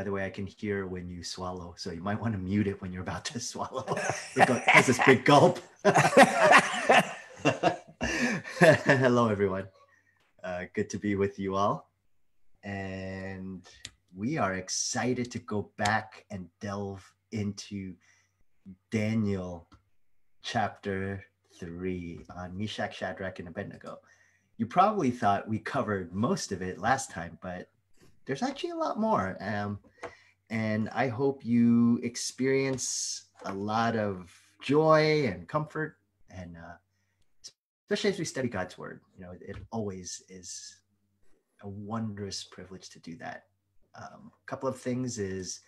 By the way, I can hear when you swallow, so you might want to mute it when you're about to swallow. it has this big gulp. Hello, everyone. Uh, good to be with you all. And we are excited to go back and delve into Daniel chapter 3 on Meshach, Shadrach, and Abednego. You probably thought we covered most of it last time, but there's actually a lot more. Um, and I hope you experience a lot of joy and comfort, and uh, especially as we study God's word. You know, it always is a wondrous privilege to do that. Um, a couple of things is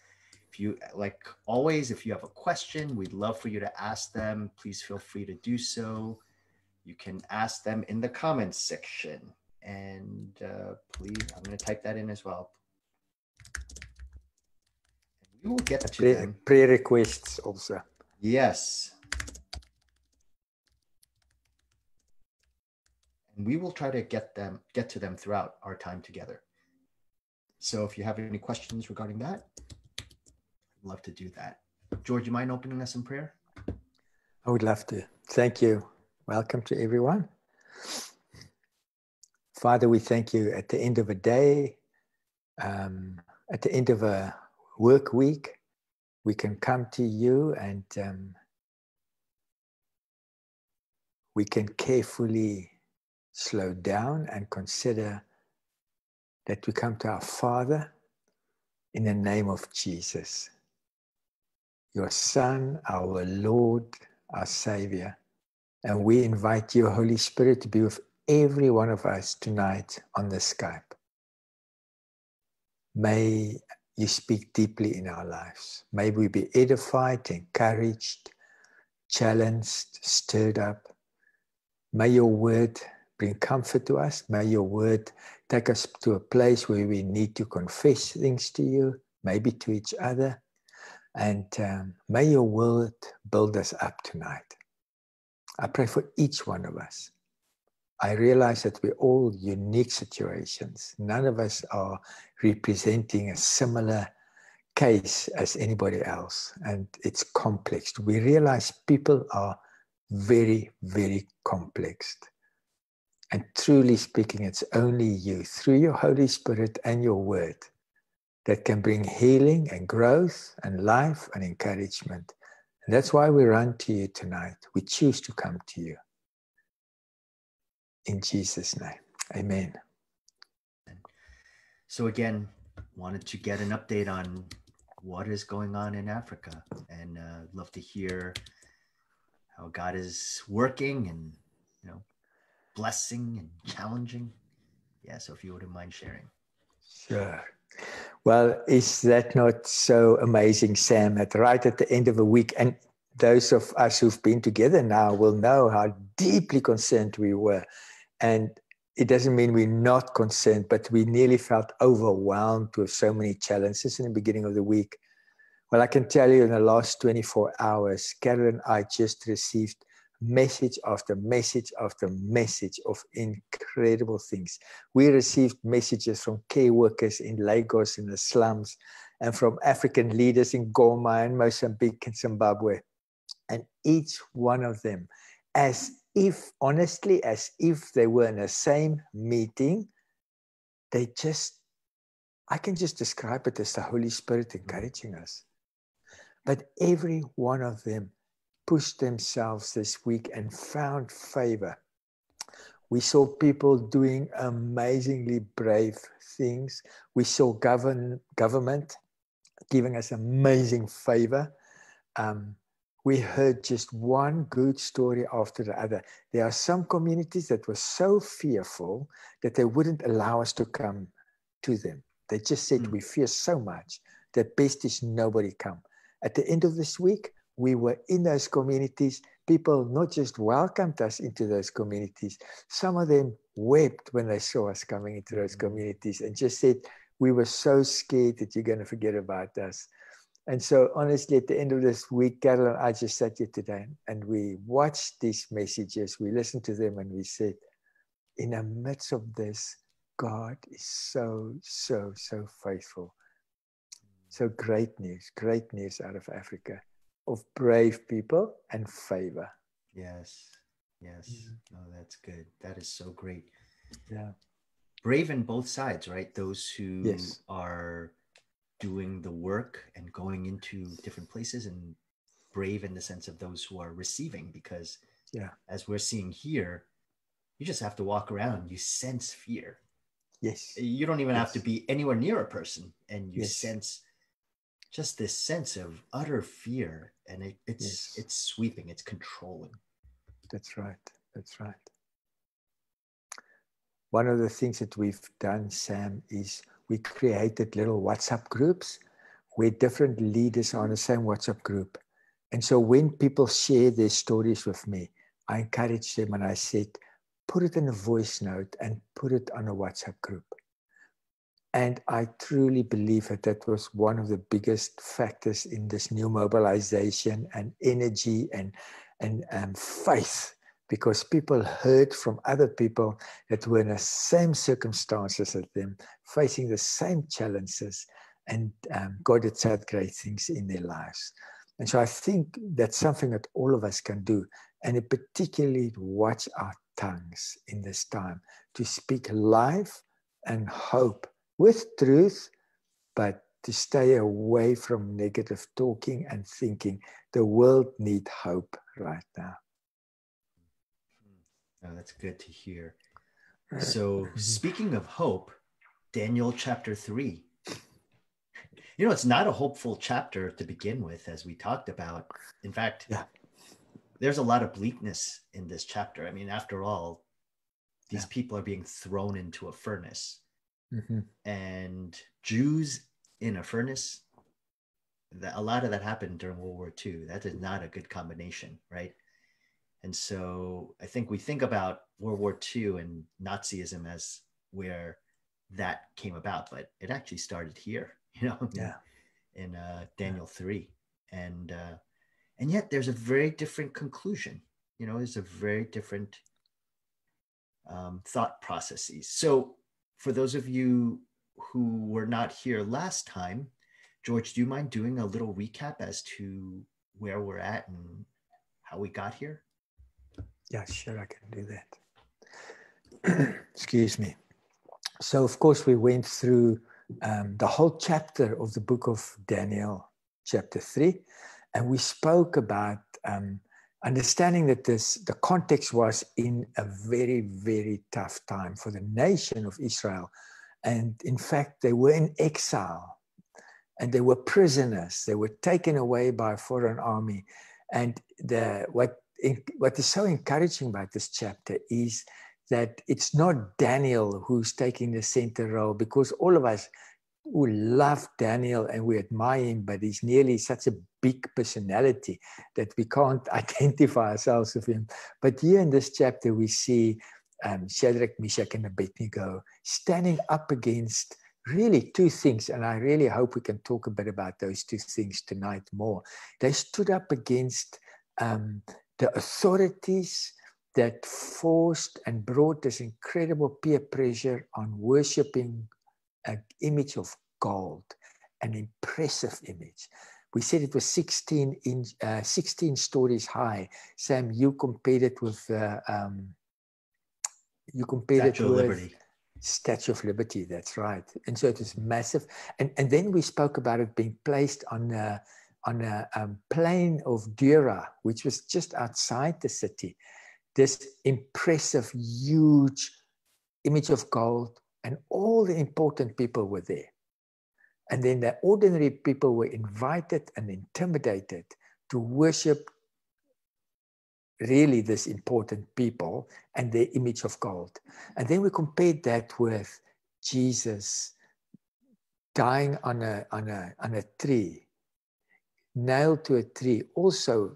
if you like always if you have a question we'd love for you to ask them please feel free to do so you can ask them in the comments section and uh, please i'm going to type that in as well we will get to pre, them pre requests also yes and we will try to get them get to them throughout our time together so if you have any questions regarding that I'd love to do that. George, you mind opening us in prayer? I would love to. Thank you. Welcome to everyone. Father, we thank you at the end of a day, um, at the end of a work week, we can come to you and um, we can carefully slow down and consider that we come to our Father in the name of Jesus your Son, our Lord, our Savior. And we invite you, Holy Spirit, to be with every one of us tonight on the Skype. May you speak deeply in our lives. May we be edified, encouraged, challenged, stirred up. May your word bring comfort to us. May your word take us to a place where we need to confess things to you, maybe to each other, and um, may your word build us up tonight. I pray for each one of us. I realize that we're all unique situations. None of us are representing a similar case as anybody else, and it's complex. We realize people are very, very complex. And truly speaking, it's only you, through your Holy Spirit and your word, that can bring healing and growth and life and encouragement. And that's why we run to you tonight. We choose to come to you. In Jesus' name, amen. So, again, wanted to get an update on what is going on in Africa and uh, love to hear how God is working and, you know, blessing and challenging. Yeah, so if you wouldn't mind sharing. Sure. Well, is that not so amazing, Sam? That right at the end of a week, and those of us who've been together now will know how deeply concerned we were. And it doesn't mean we're not concerned, but we nearly felt overwhelmed with so many challenges in the beginning of the week. Well, I can tell you in the last 24 hours, Carol and I just received message after message after message of incredible things. We received messages from care workers in Lagos in the slums and from African leaders in Goma and Mozambique and Zimbabwe. And each one of them, as if, honestly, as if they were in the same meeting, they just, I can just describe it as the Holy Spirit encouraging us. But every one of them pushed themselves this week and found favor. We saw people doing amazingly brave things. We saw govern, government giving us amazing favor. Um, we heard just one good story after the other. There are some communities that were so fearful that they wouldn't allow us to come to them. They just said, mm. We fear so much that best is nobody come. At the end of this week, we were in those communities. People not just welcomed us into those communities, some of them wept when they saw us coming into those mm-hmm. communities and just said, We were so scared that you're going to forget about us. And so, honestly, at the end of this week, Carol and I just sat here today and we watched these messages, we listened to them, and we said, In the midst of this, God is so, so, so faithful. So great news, great news out of Africa of brave people and favor. Yes. Yes. Mm-hmm. Oh, that's good. That is so great. Yeah. Brave in both sides, right? Those who yes. are doing the work and going into different places and brave in the sense of those who are receiving because yeah as we're seeing here you just have to walk around you sense fear yes you don't even yes. have to be anywhere near a person and you yes. sense just this sense of utter fear and it, it's yes. it's sweeping it's controlling that's right that's right one of the things that we've done sam is we created little whatsapp groups where different leaders are on the same whatsapp group. And so when people share their stories with me i encourage them and i said put it in a voice note and put it on a whatsapp group. And I truly believe that that was one of the biggest factors in this new mobilization and energy and, and um, faith, because people heard from other people that were in the same circumstances as them, facing the same challenges, and um, God had said great things in their lives. And so I think that's something that all of us can do, and particularly watch our tongues in this time to speak life and hope with truth, but to stay away from negative talking and thinking. The world needs hope right now. Oh, that's good to hear. So, speaking of hope, Daniel chapter 3. You know, it's not a hopeful chapter to begin with, as we talked about. In fact, yeah. there's a lot of bleakness in this chapter. I mean, after all, these yeah. people are being thrown into a furnace mm-hmm. and Jews in a furnace. That, a lot of that happened during World War II. That is not a good combination, right? And so I think we think about World War II and Nazism as where that came about, but it actually started here, you know, yeah. in uh, Daniel yeah. 3. And, uh, and yet there's a very different conclusion, you know, there's a very different um, thought processes. So for those of you who were not here last time, George, do you mind doing a little recap as to where we're at and how we got here? Yeah, sure, I can do that. Excuse me. So, of course, we went through um, the whole chapter of the book of Daniel, chapter 3, and we spoke about um, understanding that this the context was in a very very tough time for the nation of israel and in fact they were in exile and they were prisoners they were taken away by a foreign army and the what what is so encouraging about this chapter is that it's not daniel who's taking the center role because all of us we love Daniel and we admire him, but he's nearly such a big personality that we can't identify ourselves with him. But here in this chapter, we see um, Shadrach, Meshach, and Abednego standing up against really two things. And I really hope we can talk a bit about those two things tonight more. They stood up against um, the authorities that forced and brought this incredible peer pressure on worshiping an image of gold, an impressive image. We said it was 16 inch, uh, 16 stories high. Sam, you compared it with uh, um, you compared Statue it with Liberty. Statue of Liberty. That's right. And so it was massive. And and then we spoke about it being placed on a, on a um, plain of Dura, which was just outside the city. This impressive, huge image of gold and all the important people were there. And then the ordinary people were invited and intimidated to worship really this important people and their image of gold. And then we compared that with Jesus dying on a, on a, on a tree, nailed to a tree, also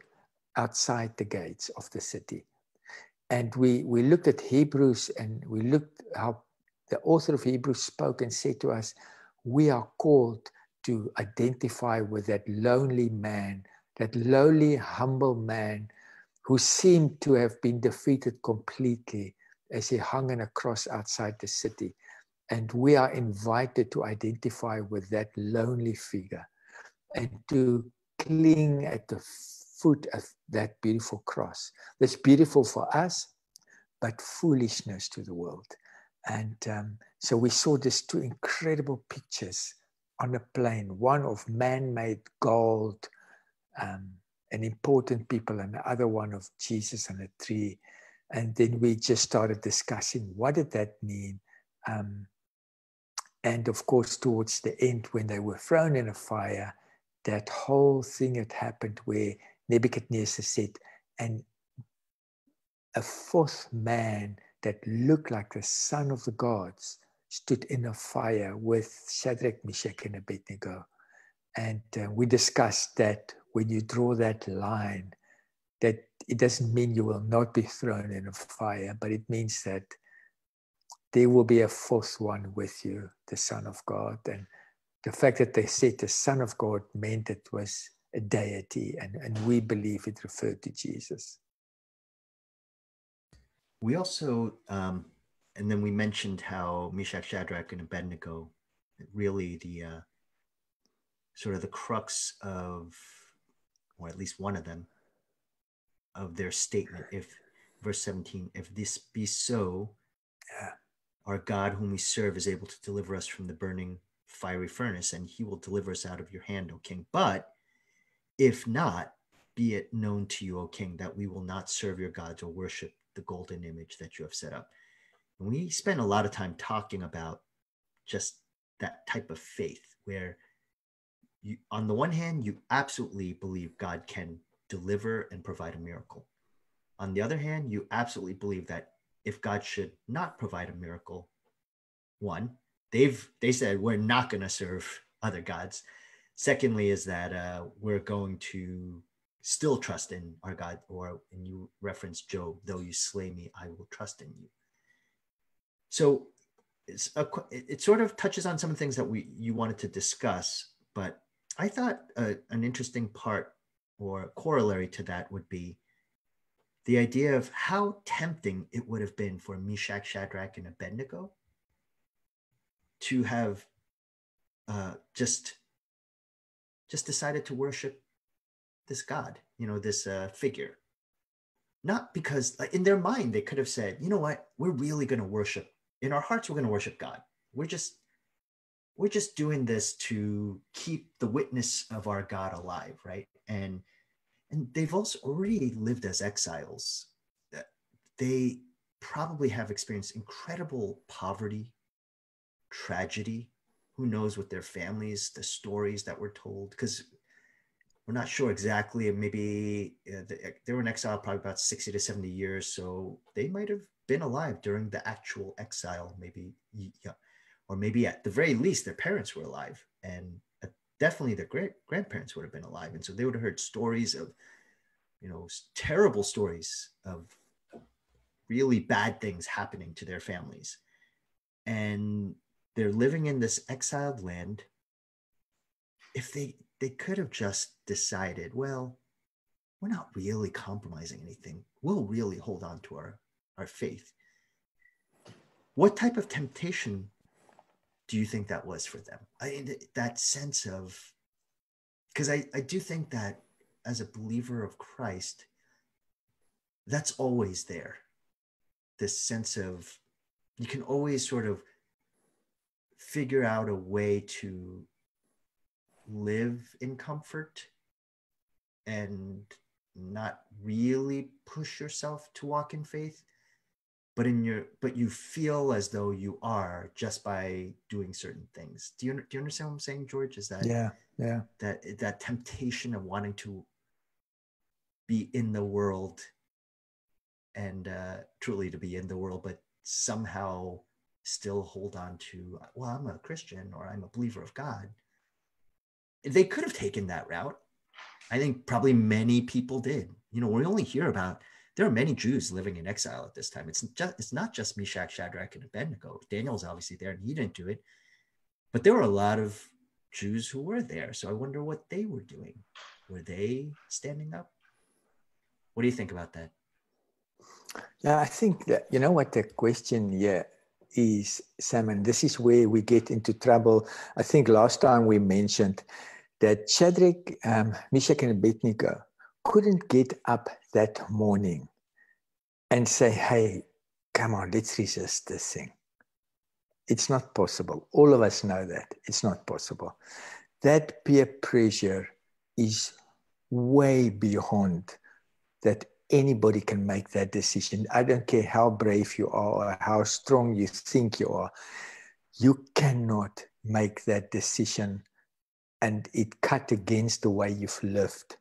outside the gates of the city. And we, we looked at Hebrews and we looked how the author of Hebrews spoke and said to us, We are called to identify with that lonely man, that lowly, humble man who seemed to have been defeated completely as he hung on a cross outside the city. And we are invited to identify with that lonely figure and to cling at the foot of that beautiful cross. That's beautiful for us, but foolishness to the world. And um, so we saw these two incredible pictures on a plain one of man made gold um, and important people, and the other one of Jesus on a tree. And then we just started discussing what did that mean? Um, and of course, towards the end, when they were thrown in a fire, that whole thing had happened where Nebuchadnezzar said, and a fourth man that looked like the son of the gods stood in a fire with Shadrach, Meshach, and Abednego. And uh, we discussed that when you draw that line, that it doesn't mean you will not be thrown in a fire, but it means that there will be a fourth one with you, the Son of God. And the fact that they said the Son of God meant it was a deity, and, and we believe it referred to Jesus. We also, um, and then we mentioned how Meshach, Shadrach, and Abednego, really the uh, sort of the crux of, or at least one of them, of their statement. If verse 17, if this be so, yeah. our God whom we serve is able to deliver us from the burning fiery furnace, and he will deliver us out of your hand, O king. But if not, be it known to you, O king, that we will not serve your gods or worship the golden image that you have set up. And we spend a lot of time talking about just that type of faith where you, on the one hand, you absolutely believe God can deliver and provide a miracle. On the other hand, you absolutely believe that if God should not provide a miracle, one, they've they said we're not going to serve other gods. Secondly, is that uh, we're going to still trust in our God, or and you reference Job, though you slay me, I will trust in you. So it's a, it sort of touches on some of the things that we you wanted to discuss, but I thought uh, an interesting part or corollary to that would be the idea of how tempting it would have been for Meshach, Shadrach, and Abednego to have uh, just just decided to worship this god you know this uh, figure. Not because in their mind they could have said you know what? We're really going to worship. In our hearts we're going to worship god. We're just we're just doing this to keep the witness of our god alive right? And and they've also already lived as exiles. They probably have experienced incredible poverty tragedy. Who knows what their families the stories that were told? Because we're not sure exactly. And maybe uh, they were in exile probably about 60 to 70 years so they might have been alive during the actual exile maybe yeah, or maybe at the very least their parents were alive and uh, definitely their great grandparents would have been alive and so they would have heard stories of you know terrible stories of really bad things happening to their families. And they're living in this exiled land. If they they could have just decided well we're not really compromising anything. We'll really hold on to our our faith. What type of temptation do you think that was for them? I, that sense of because I, I do think that as a believer of christ that's always there. This sense of you can always sort of figure out a way to live in comfort and not really push yourself to walk in faith but in your but you feel as though you are just by doing certain things. Do you do you understand what i'm saying george? Is that yeah yeah. that that temptation of wanting to be in the world and uh truly to be in the world but somehow still hold on to, well, I'm a Christian or I'm a believer of God. They could have taken that route. I think probably many people did. You know, we only hear about there are many Jews living in exile at this time. It's just it's not just Meshach, Shadrach, and Abednego. Daniel's obviously there and he didn't do it. But there were a lot of Jews who were there. So I wonder what they were doing. Were they standing up? What do you think about that? Yeah, I think that you know what the question yeah is, Sam, this is where we get into trouble. I think last time we mentioned that Shadrach, um, Meshach, and Abednego couldn't get up that morning and say, hey, come on, let's resist this thing. It's not possible. All of us know that. It's not possible. That peer pressure is way beyond that anybody can make that decision. I don't care how brave you are or how strong you think you are. You cannot make that decision and it cut against the way you've lived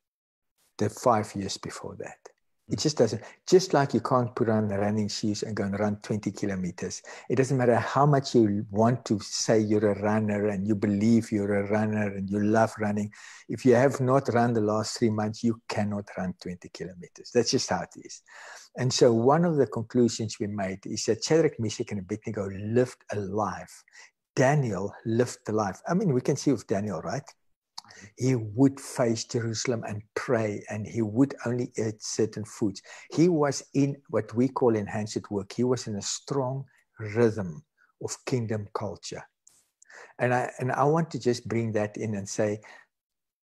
the five years before that. It just doesn't. Just like you can't put on running shoes and go and run 20 kilometers. It doesn't matter how much you want to say you're a runner and you believe you're a runner and you love running. If you have not run the last three months, you cannot run 20 kilometers. That's just how it is. And so one of the conclusions we made is that Shadrach, Meshach, and Abednego lived a life. Daniel lived the life. I mean, we can see with Daniel, right? He would face Jerusalem and pray, and he would only eat certain foods. He was in what we call enhanced work. He was in a strong rhythm of kingdom culture. And I, and I want to just bring that in and say,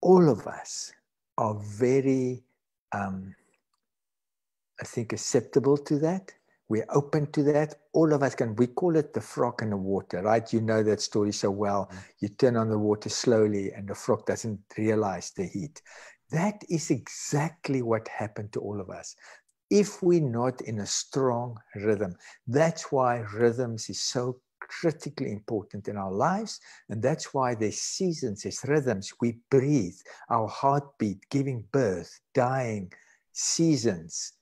all of us are very, um, I think, acceptable to that we're open to that. All of us can, we call it the frog in the water, right? You know that story so well. Mm. You turn on the water slowly and the frog doesn't realize the heat. That is exactly what happened to all of us. If we're not in a strong rhythm, that's why rhythms is so critically important in our lives. And that's why there's seasons, there's rhythms. We breathe, our heartbeat, giving birth, dying, seasons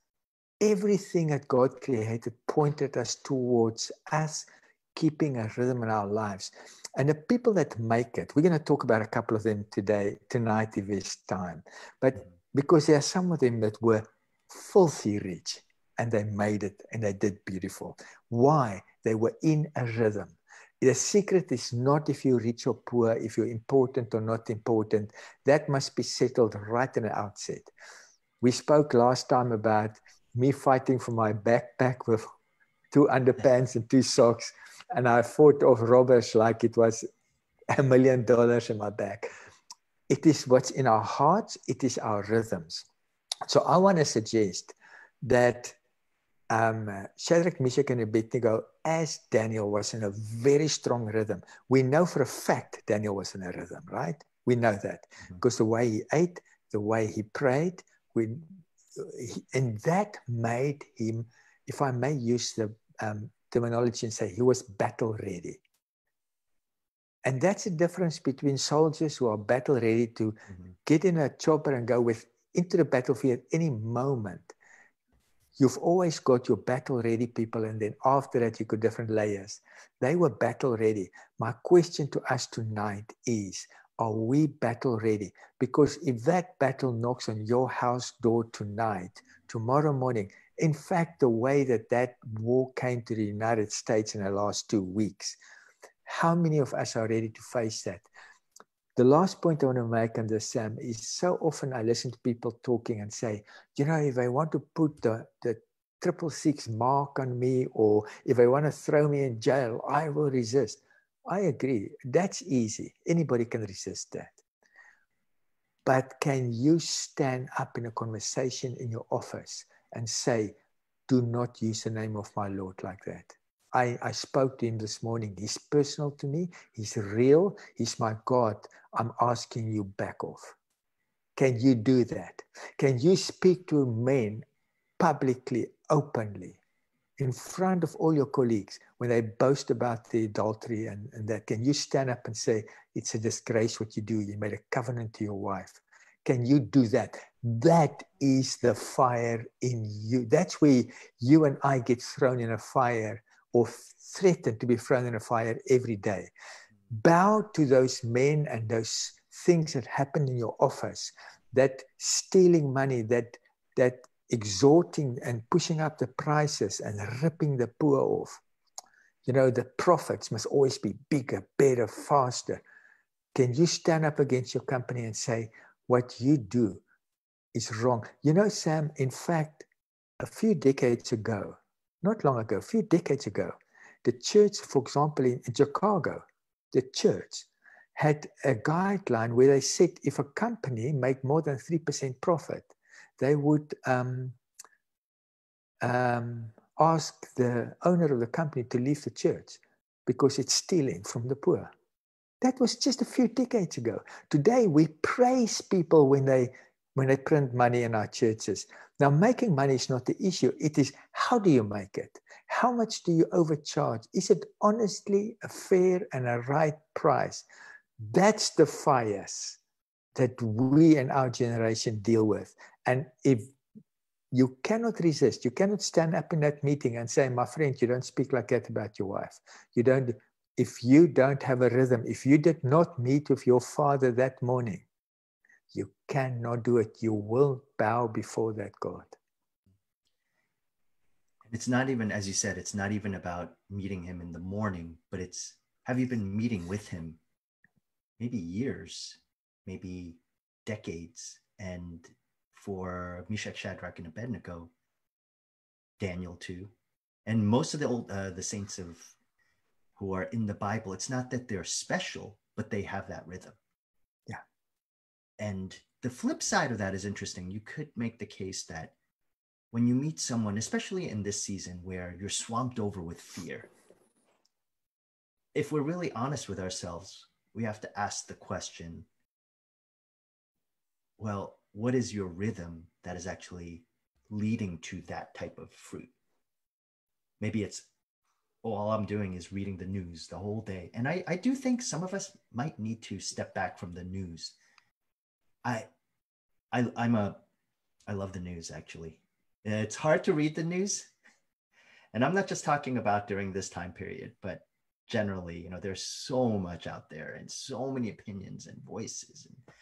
everything that God created pointed us towards us keeping a rhythm in our lives. And the people that make it, we're going to talk about a couple of them today, tonight, if it's time. But mm-hmm. because there are some of them that were filthy rich and they made it and they did beautiful. Why? They were in a rhythm. The secret is not if you're rich or poor, if you're important or not important. That must be settled right in the outset. We spoke last time about me fighting for my backpack with two underpants and two socks. And I fought off robbers like it was a million dollars in my back. It is what's in our hearts, it is our rhythms. So I want to suggest that um, Shadrach, Meshach, and Abednego, as Daniel was in a very strong rhythm. We know for a fact Daniel was in a rhythm, right? We know that mm-hmm. because the way he ate, the way he prayed, we and that made him, if I may use the um, terminology and say, he was battle ready. And that's the difference between soldiers who are battle ready to mm-hmm. get in a chopper and go with into the battlefield at any moment. You've always got your battle ready people, and then after that, you got different layers. They were battle ready. My question to us tonight is are we battle ready? Because if that battle knocks on your house door tonight, tomorrow morning, in fact, the way that that war came to the United States in the last two weeks, how many of us are ready to face that? The last point I want to make on this, Sam, is so often I listen to people talking and say, you know, if I want to put the, the triple six mark on me or if I want to throw me in jail, I will resist. I agree. That's easy. Anybody can resist that. But can you stand up in a conversation in your office and say, do not use the name of my Lord like that? I, I spoke to him this morning. He's personal to me. He's real. He's my God. I'm asking you back off. Can you do that? Can you speak to men publicly, openly? In front of all your colleagues when they boast about the adultery and, and that. Can you stand up and say it's a disgrace what you do. You made a covenant to your wife. Can you do that? That is the fire in you. That's where you and i get thrown in a fire or threatened to be thrown in a fire every day. Bow to those men and those things that happen in your office that stealing money that that exhorting and pushing up the prices and ripping the poor off. You know, the profits must always be bigger, better, faster. Can you stand up against your company and say, what you do is wrong? You know, Sam, in fact, a few decades ago, not long ago, a few decades ago, the church, for example, in, in Chicago, the church had a guideline where they said if a company made more than 3% profit, they would um, um, ask the owner of the company to leave the church because it's stealing from the poor. That was just a few decades ago. Today, we praise people when they when they print money in our churches. Now, making money is not the issue. It is how do you make it? How much do you overcharge? Is it honestly a fair and a right price? That's the fires that we and our generation deal with. And if you cannot resist, you cannot stand up in that meeting and say, My friend, you don't speak like that about your wife. You don't, if you don't have a rhythm, if you did not meet with your father that morning, you cannot do it. You will bow before that God. It's not even, as you said, it's not even about meeting him in the morning, but it's have you been meeting with him maybe years, maybe decades. And for Meshach, Shadrach, and Abednego, Daniel too, and most of the old uh, the saints of who are in the Bible, it's not that they're special, but they have that rhythm. Yeah. And the flip side of that is interesting. You could make the case that when you meet someone, especially in this season where you're swamped over with fear, if we're really honest with ourselves, we have to ask the question well, what is your rhythm that is actually leading to that type of fruit? Maybe it's, oh, all I'm doing is reading the news the whole day. And I, I do think some of us might need to step back from the news. I, I, I'm a, I love the news actually. It's hard to read the news. And I'm not just talking about during this time period, but generally, you know, there's so much out there and so many opinions and voices. And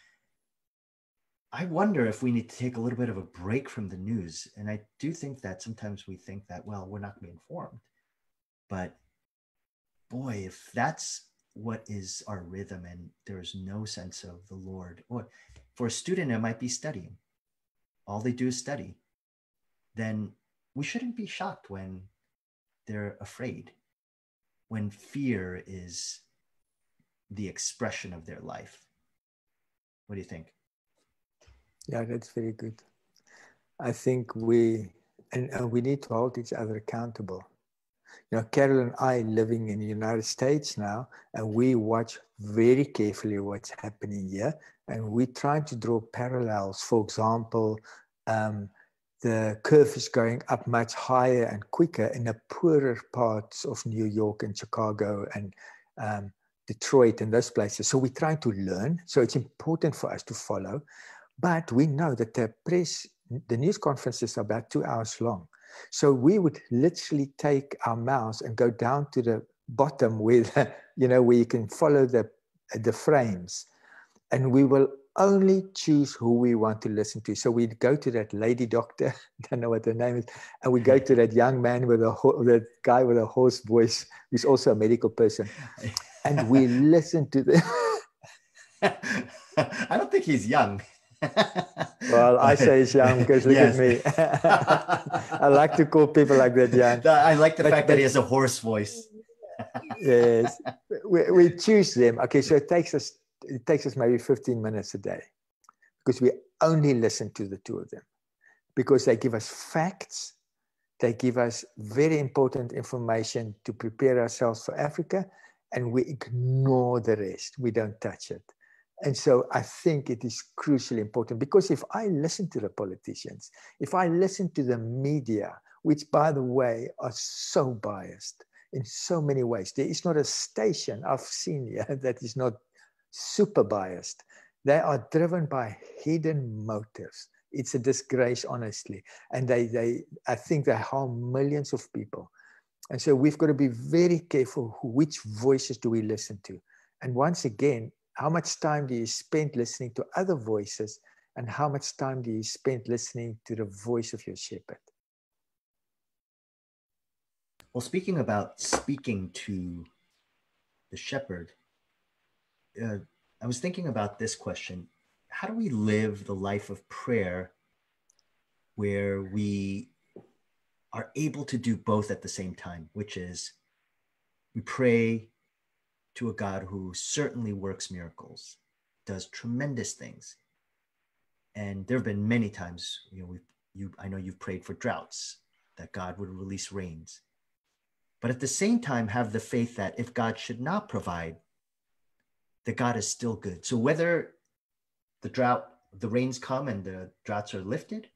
I wonder if we need to take a little bit of a break from the news. And I do think that sometimes we think that, well, we're not going to be informed. But boy, if that's what is our rhythm and there's no sense of the Lord, or for a student, it might be studying. All they do is study. Then we shouldn't be shocked when they're afraid when fear is the expression of their life. What do you think? Yeah, that's very good. I think we and, and we need to hold each other accountable. You know, Carol and I living in the United States now, and we watch very carefully what's happening here, and we try to draw parallels. For example, um, the curve is going up much higher and quicker in the poorer parts of New York and Chicago and um, Detroit and those places. So we try to learn. So it's important for us to follow. But we know that the press, the news conferences are about two hours long. So we would literally take our mouse and go down to the bottom where, the, you know, where you can follow the, the frames. And we will only choose who we want to listen to. So we'd go to that lady doctor, don't know what her name is, and we go to that young man with a that guy with a hoarse voice, who's also a medical person, and we listen to them. I don't think he's young. Well, I say young because look yes. at me. I like to call people like that young. I like the but, fact but, that he has a hoarse voice. yes, we, we choose them. Okay, so it takes us it takes us maybe 15 minutes a day because we only listen to the two of them because they give us facts they give us very important information to prepare ourselves for africa and we ignore the rest we don't touch it and so i think it is crucially important because if i listen to the politicians if i listen to the media which by the way are so biased in so many ways there is not a station i've seen here that is not super biased. They are driven by hidden motives. It's a disgrace, honestly. And they, they, I think they harm millions of people. And so we've got to be very careful which voices do we listen to. And once again, how much time do you spend listening to other voices and how much time do you spend listening to the voice of your shepherd? Well, speaking about speaking to the shepherd, uh, I was thinking about this question How do we live the life of prayer where we are able to do both at the same time, which is we pray to a God who certainly works miracles, does tremendous things. And there have been many times, you know, we you I know you've prayed for droughts that God would release rains. But at the same time, have the faith that if God should not provide, that God is still good. So whether the drought, the rains come and the droughts are lifted,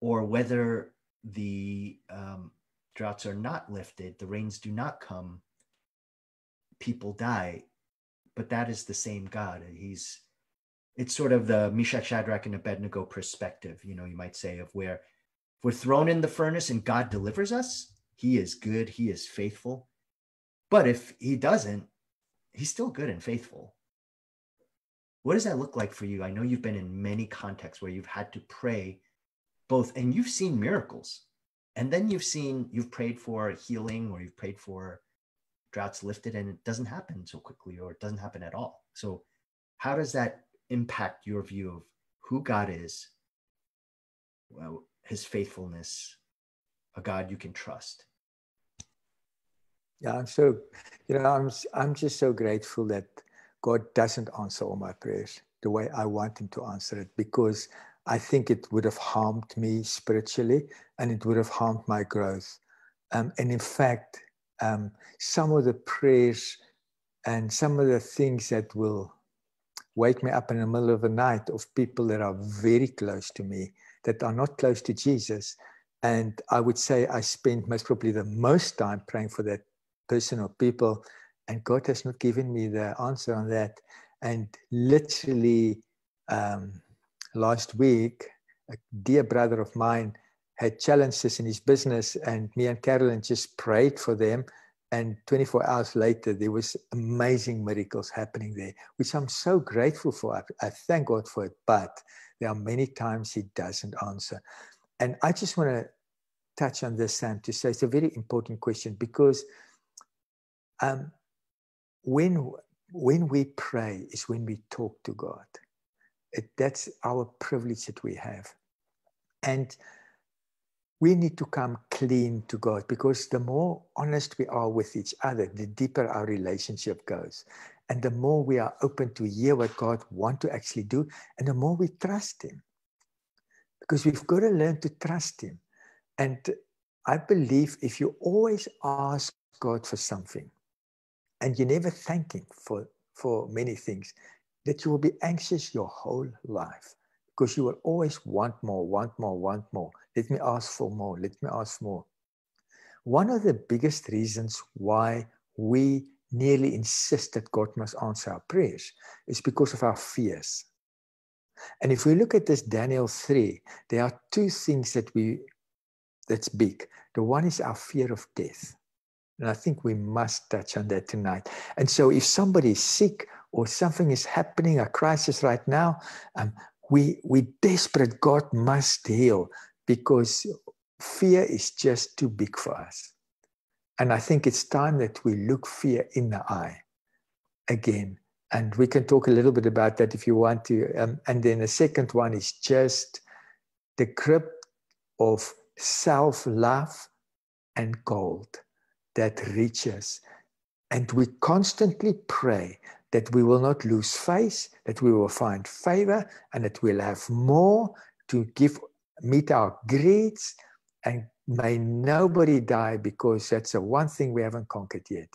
or whether the um, droughts are not lifted, the rains do not come, people die. But that is the same God. He's it's sort of the Meshach, Shadrach, and Abednego perspective, you know, you might say, of where we're thrown in the furnace and God delivers us, he is good, he is faithful. But if he doesn't, he's still good and faithful. What does that look like for you? I know you've been in many contexts where you've had to pray both, and you've seen miracles. And then you've seen, you've prayed for healing or you've prayed for droughts lifted and it doesn't happen so quickly or it doesn't happen at all. So, how does that impact your view of who God is, well, his faithfulness, a God you can trust? Yeah, I'm so, you know, I'm, I'm just so grateful that God doesn't answer all my prayers the way I want him to answer it because I think it would have harmed me spiritually and it would have harmed my growth. Um, and in fact, um, some of the prayers and some of the things that will wake me up in the middle of the night of people that are very close to me, that are not close to Jesus. And I would say I spend most probably the most time praying for that person or people, and God has not given me the answer on that. And literally um, last week, a dear brother of mine had challenges in his business, and me and Carolyn just prayed for them. And 24 hours later there was amazing miracles happening there which i'm so grateful for. I thank god for it but there are many times he doesn't answer. And i just want to touch on this sam to say it's a very important question because um, when when we pray is when we talk to god. It, that's our privilege that we have. And we need to come clean to God because the more honest we are with each other, the deeper our relationship goes. And the more we are open to hear what God wants to actually do, and the more we trust Him. Because we've got to learn to trust Him. And I believe if you always ask God for something and you never thank Him for, for many things, that you will be anxious your whole life because you will always want more, want more, want more. Let me ask for more. Let me ask more. One of the biggest reasons why we nearly insist that God must answer our prayers is because of our fears. And if we look at this Daniel 3, there are two things that we that's big. The one is our fear of death. And I think we must touch on that tonight. And so if somebody is sick or something is happening, a crisis right now, um, we we desperate god must heal because fear is just too big for us. And i think it's time that we look fear in the eye again. And we can talk a little bit about that if you want to. Um, and then the second one is just the grip of self-love and gold that reaches. And we constantly pray that we will not lose face, that we will find favor, and that we'll have more to give, meet our greeds, and may nobody die because that's the one thing we haven't conquered yet.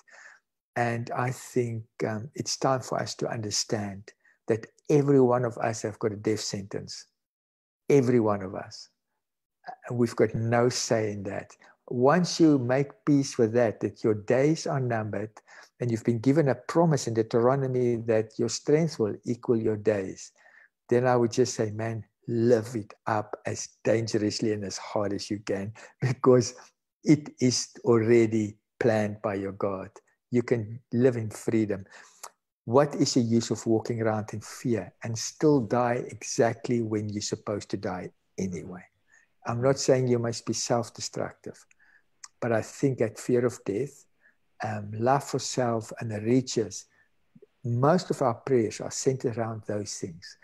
And I think um, it's time for us to understand that every one of us have got a death sentence. Every one of us. We've got no say in that. Once you make peace with that, that your days are numbered, and you've been given a promise in Deuteronomy that your strength will equal your days, then I would just say, man, live it up as dangerously and as hard as you can because it is already planned by your God. You can live in freedom. What is the use of walking around in fear and still die exactly when you're supposed to die anyway? I'm not saying you must be self destructive, but I think that fear of death um, love for self, and the riches, most of our prayers are centered around those things.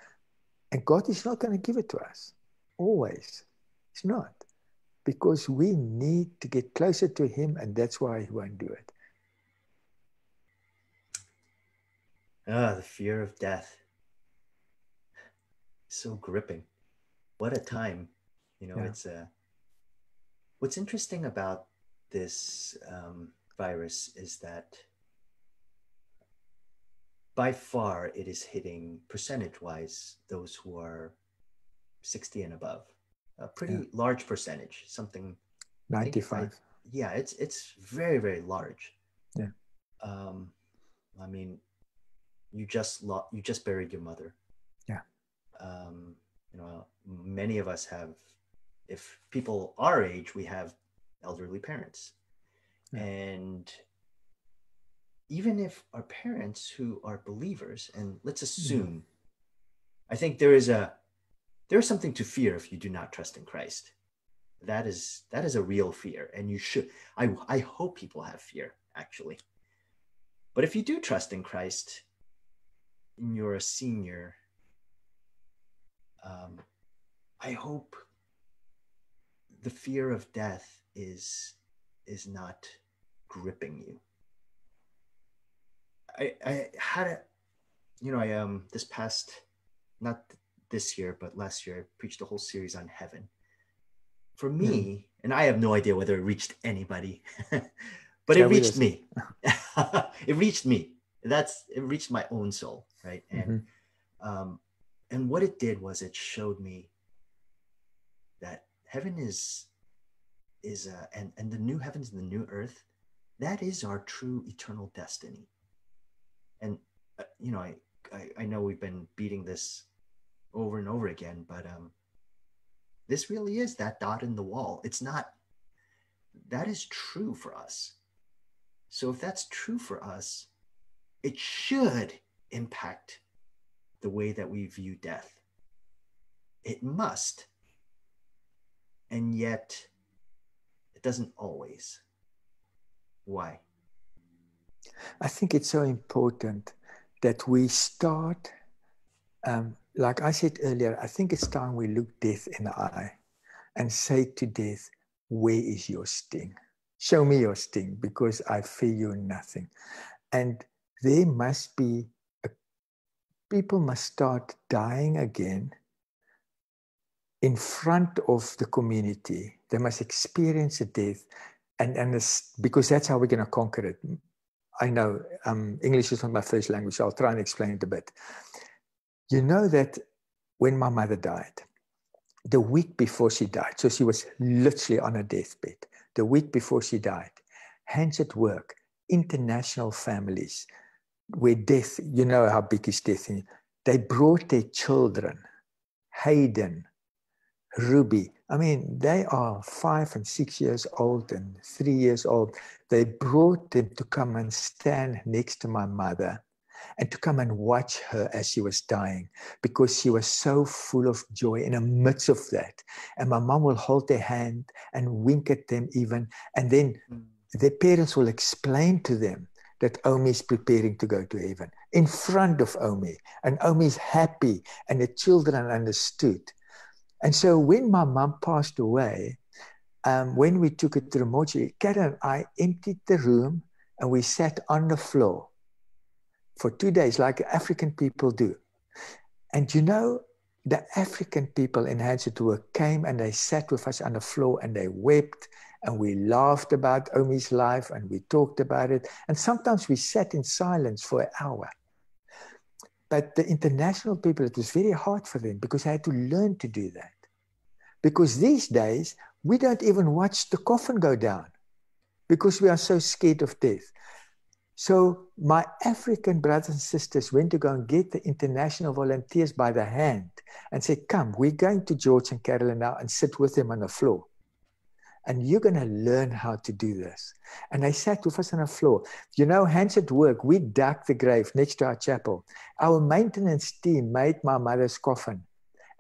And God is not going to give it to us, always. It's not. Because we need to get closer to Him, and that's why He won't do it. Ah, the fear of death. So gripping. What a time. You know, yeah. it's a. Uh, what's interesting about this um, virus is that by far it is hitting percentage wise those who are 60 and above a pretty yeah. large percentage something 95 yeah it's it's very very large yeah um i mean you just lo- you just buried your mother yeah um you know many of us have if people our age we have elderly parents yeah. and even if our parents who are believers and let's mm-hmm. assume i think there is a there is something to fear if you do not trust in christ that is that is a real fear and you should i i hope people have fear actually but if you do trust in christ and you're a senior um, i hope the fear of death is is not gripping you i i had a you know i um this past not this year but last year i preached a whole series on heaven for me, mm. and I have no idea whether it reached anybody, but it reached me. it reached me. That's it reached my own soul, right? And mm-hmm. um, and what it did was it showed me heaven is is uh, and and the new heavens and the new earth, that is our true eternal destiny. And uh, you know, I, I I know we've been beating this over and over again, but um, this really is that dot in the wall. It's not, that is true for us. So if that's true for us, it should impact the way that we view death. It must. And yet, it doesn't always. Why? I think it's so important that we start um, like I said earlier, I think it's time we look death in the eye and say to death, Where is your sting? Show me your sting because I fear you nothing. And there must be, a, people must start dying again in front of the community. They must experience a death. And, and because that's how we're going to conquer it. I know um, English is not my first language, so I'll try and explain it a bit. You know that when my mother died, the week before she died, so she was literally on a deathbed, the week before she died, hands at work, international families, where death, you know how big is death, they brought their children, Hayden, Ruby. I mean, they are five and six years old and three years old. They brought them to come and stand next to my mother and to come and watch her as she was dying because she was so full of joy in the midst of that. And my mom will hold their hand and wink at them even. And then mm. their parents will explain to them that Omi is preparing to go to heaven in front of Omi. And Omi is happy and the children understood. And so when my mom passed away, um, when we took it to the mortuary, Karen and I emptied the room and we sat on the floor for two days, like African people do. And you know, the African people in Hands at came and they sat with us on the floor and they wept and we laughed about Omi's life and we talked about it. And sometimes we sat in silence for an hour. But the international people, it was very hard for them because I had to learn to do that. Because these days, we don't even watch the coffin go down because we are so scared of death. So my African brothers and sisters went to go and get the international volunteers by the hand and said, come, we're going to George and Carolyn now and sit with them on the floor. And you're going to learn how to do this. And they sat with us on the floor. You know, hands at work, we dug the grave next to our chapel. Our maintenance team made my mother's coffin.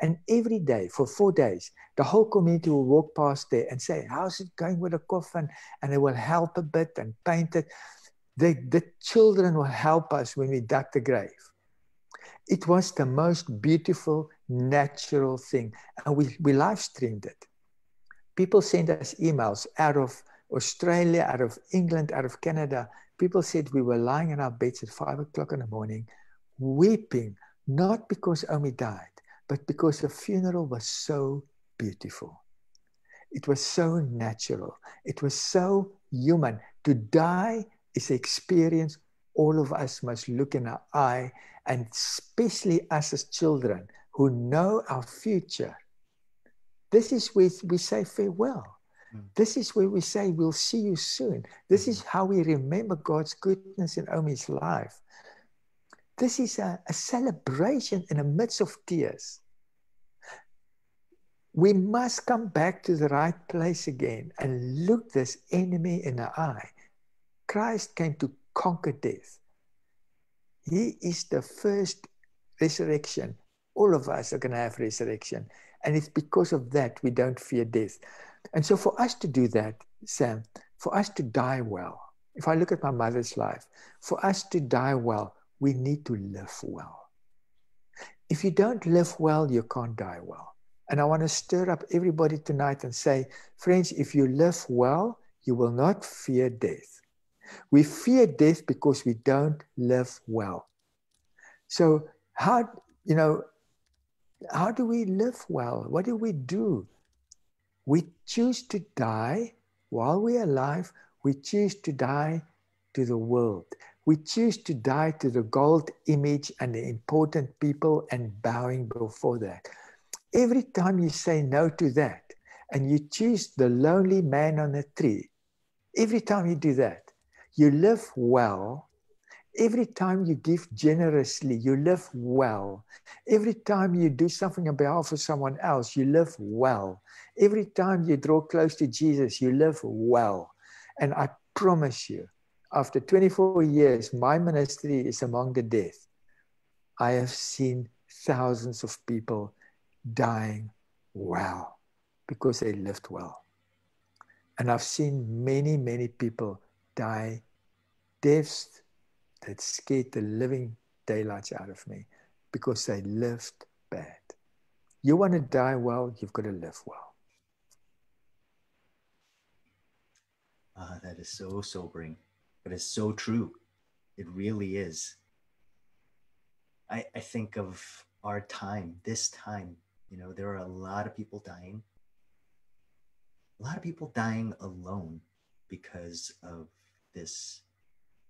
And every day for four days, the whole community will walk past there and say, How's it going with the coffin? And they will help a bit and paint it. The, the children will help us when we dug the grave. It was the most beautiful, natural thing. And we, we live streamed it. People sent us emails out of Australia, out of England, out of Canada. People said we were lying in our beds at five o'clock in the morning weeping, not because Omi died, but because the funeral was so beautiful. It was so natural. It was so human. To die is an experience all of us must look in our eye, and especially us as children who know our future. This is where we say farewell. Mm. This is where we say we'll see you soon. This mm. is how we remember God's goodness in Omi's life. This is a, a celebration in the midst of tears. We must come back to the right place again and look this enemy in the eye. Christ came to conquer death. He is the first resurrection. All of us are going to have resurrection. And it's because of that we don't fear death. And so, for us to do that, Sam, for us to die well, if I look at my mother's life, for us to die well, we need to live well. If you don't live well, you can't die well. And I want to stir up everybody tonight and say, friends, if you live well, you will not fear death. We fear death because we don't live well. So, how, you know, how do we live well? What do we do? We choose to die while we're alive. We choose to die to the world. We choose to die to the gold image and the important people and bowing before that. Every time you say no to that and you choose the lonely man on a tree, every time you do that, you live well Every time you give generously, you live well. Every time you do something on behalf of someone else, you live well. Every time you draw close to Jesus, you live well. And I promise you, after 24 years, my ministry is among the dead. I have seen thousands of people dying well because they lived well. And I've seen many, many people die deaths that scared the living daylights out of me because they lived bad. You want to die well, you've got to live well. Ah, that is so sobering, but it's so true. It really is. I, I think of our time, this time, you know, there are a lot of people dying. A lot of people dying alone because of this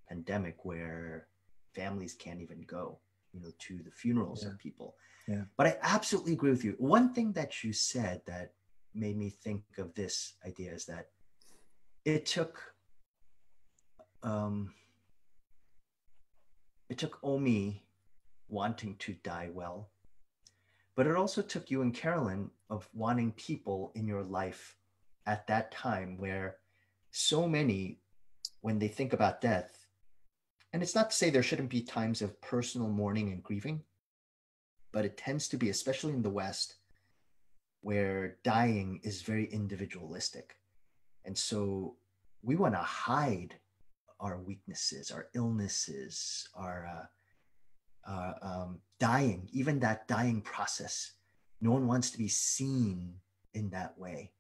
pandemic where families can't even go, you know, to the funerals yeah. of people. Yeah. But I absolutely agree with you. One thing that you said that made me think of this idea is that it took um it took Omi wanting to die well, but it also took you and Carolyn of wanting people in your life at that time where so many, when they think about death, and it's not to say there shouldn't be times of personal mourning and grieving, but it tends to be, especially in the West, where dying is very individualistic. And so we want to hide our weaknesses, our illnesses, our uh, uh, um, dying, even that dying process. No one wants to be seen in that way.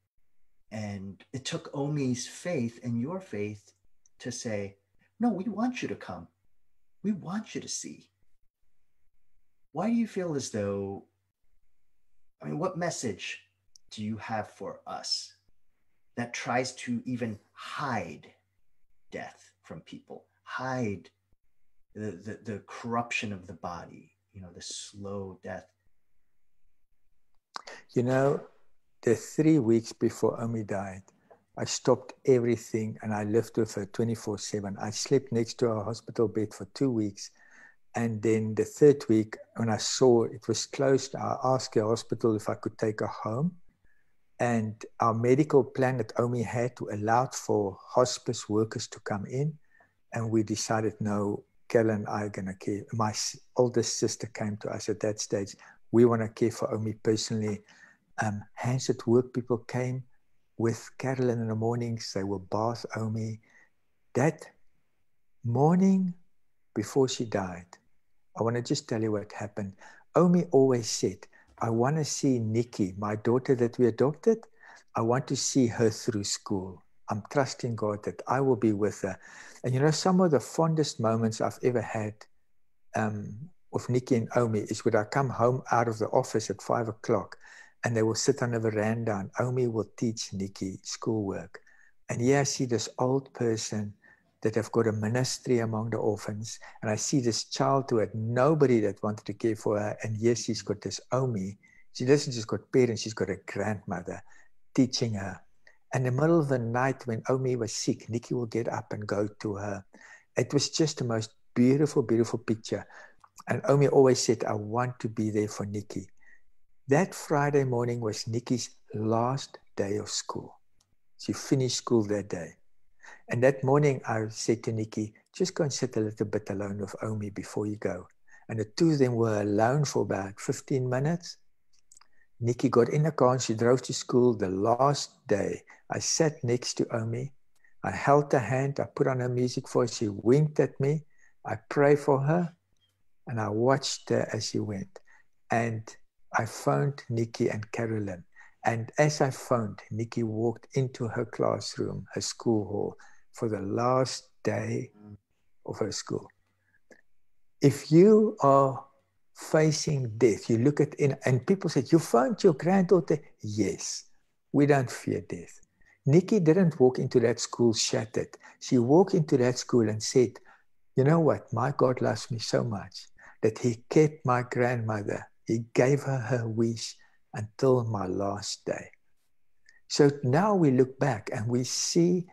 And it took Omi's faith and your faith to say, no, we want you to come. We want you to see. Why do you feel as though, I mean, what message do you have for us that tries to even hide death from people, hide the, the, the corruption of the body, you know, the slow death? You know, the three weeks before Omi died, I stopped everything and I lived with her 24 7. I slept next to her hospital bed for two weeks. And then the third week, when I saw it was closed, I asked the hospital if I could take her home. And our medical plan that Omi had to allowed for hospice workers to come in. And we decided, no, Carol and I are going to care. My oldest sister came to us at that stage. We want to care for Omi personally. Um, hands at work people came with Carolyn in the mornings. They will bath Omi. That morning before she died, I want to just tell you what happened. Omi always said, I want to see Nikki, my daughter that we adopted. I want to see her through school. I'm trusting God that I will be with her. And you know, some of the fondest moments I've ever had um, of Nikki and Omi is when I come home out of the office at five o'clock and they will sit on the veranda and Omi will teach Nikki schoolwork. And here I see this old person that have got a ministry among the orphans. And I see this child who had nobody that wanted to care for her. And yes, she's got this Omi. She doesn't just got parents, she's got a grandmother teaching her. And in the middle of the night when Omi was sick, Nikki will get up and go to her. It was just the most beautiful, beautiful picture. And Omi always said, I want to be there for Nikki. That Friday morning was Nikki's last day of school. She finished school that day. And that morning, I said to Nikki, just go and sit a little bit alone with Omi before you go. And the two of them were alone for about 15 minutes. Nikki got in the car and she drove to school the last day. I sat next to Omi. I held her hand. I put on her music for her. She winked at me. I prayed for her and I watched her as she went. And I phoned Nikki and Carolyn. And as I phoned, Nikki walked into her classroom, her school hall, for the last day of her school. If you are facing death, you look at in, and people said, You found your granddaughter? Yes, we don't fear death. Nikki didn't walk into that school shattered. She walked into that school and said, You know what? My God loves me so much that He kept my grandmother. He gave her her wish until my last day. So now we look back and we see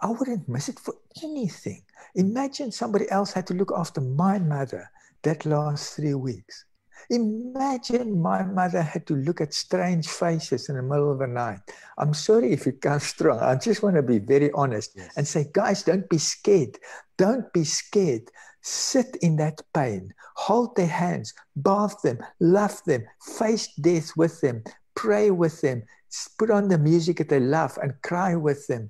I wouldn't miss it for anything. Imagine somebody else had to look after my mother that last three weeks. Imagine my mother had to look at strange faces in the middle of the night. I'm sorry if it comes strong. I just want to be very honest yes. and say, guys, don't be scared. Don't be scared. Sit in that pain. Hold their hands, bath them, love them, face death with them, pray with them, put on the music that they love and cry with them.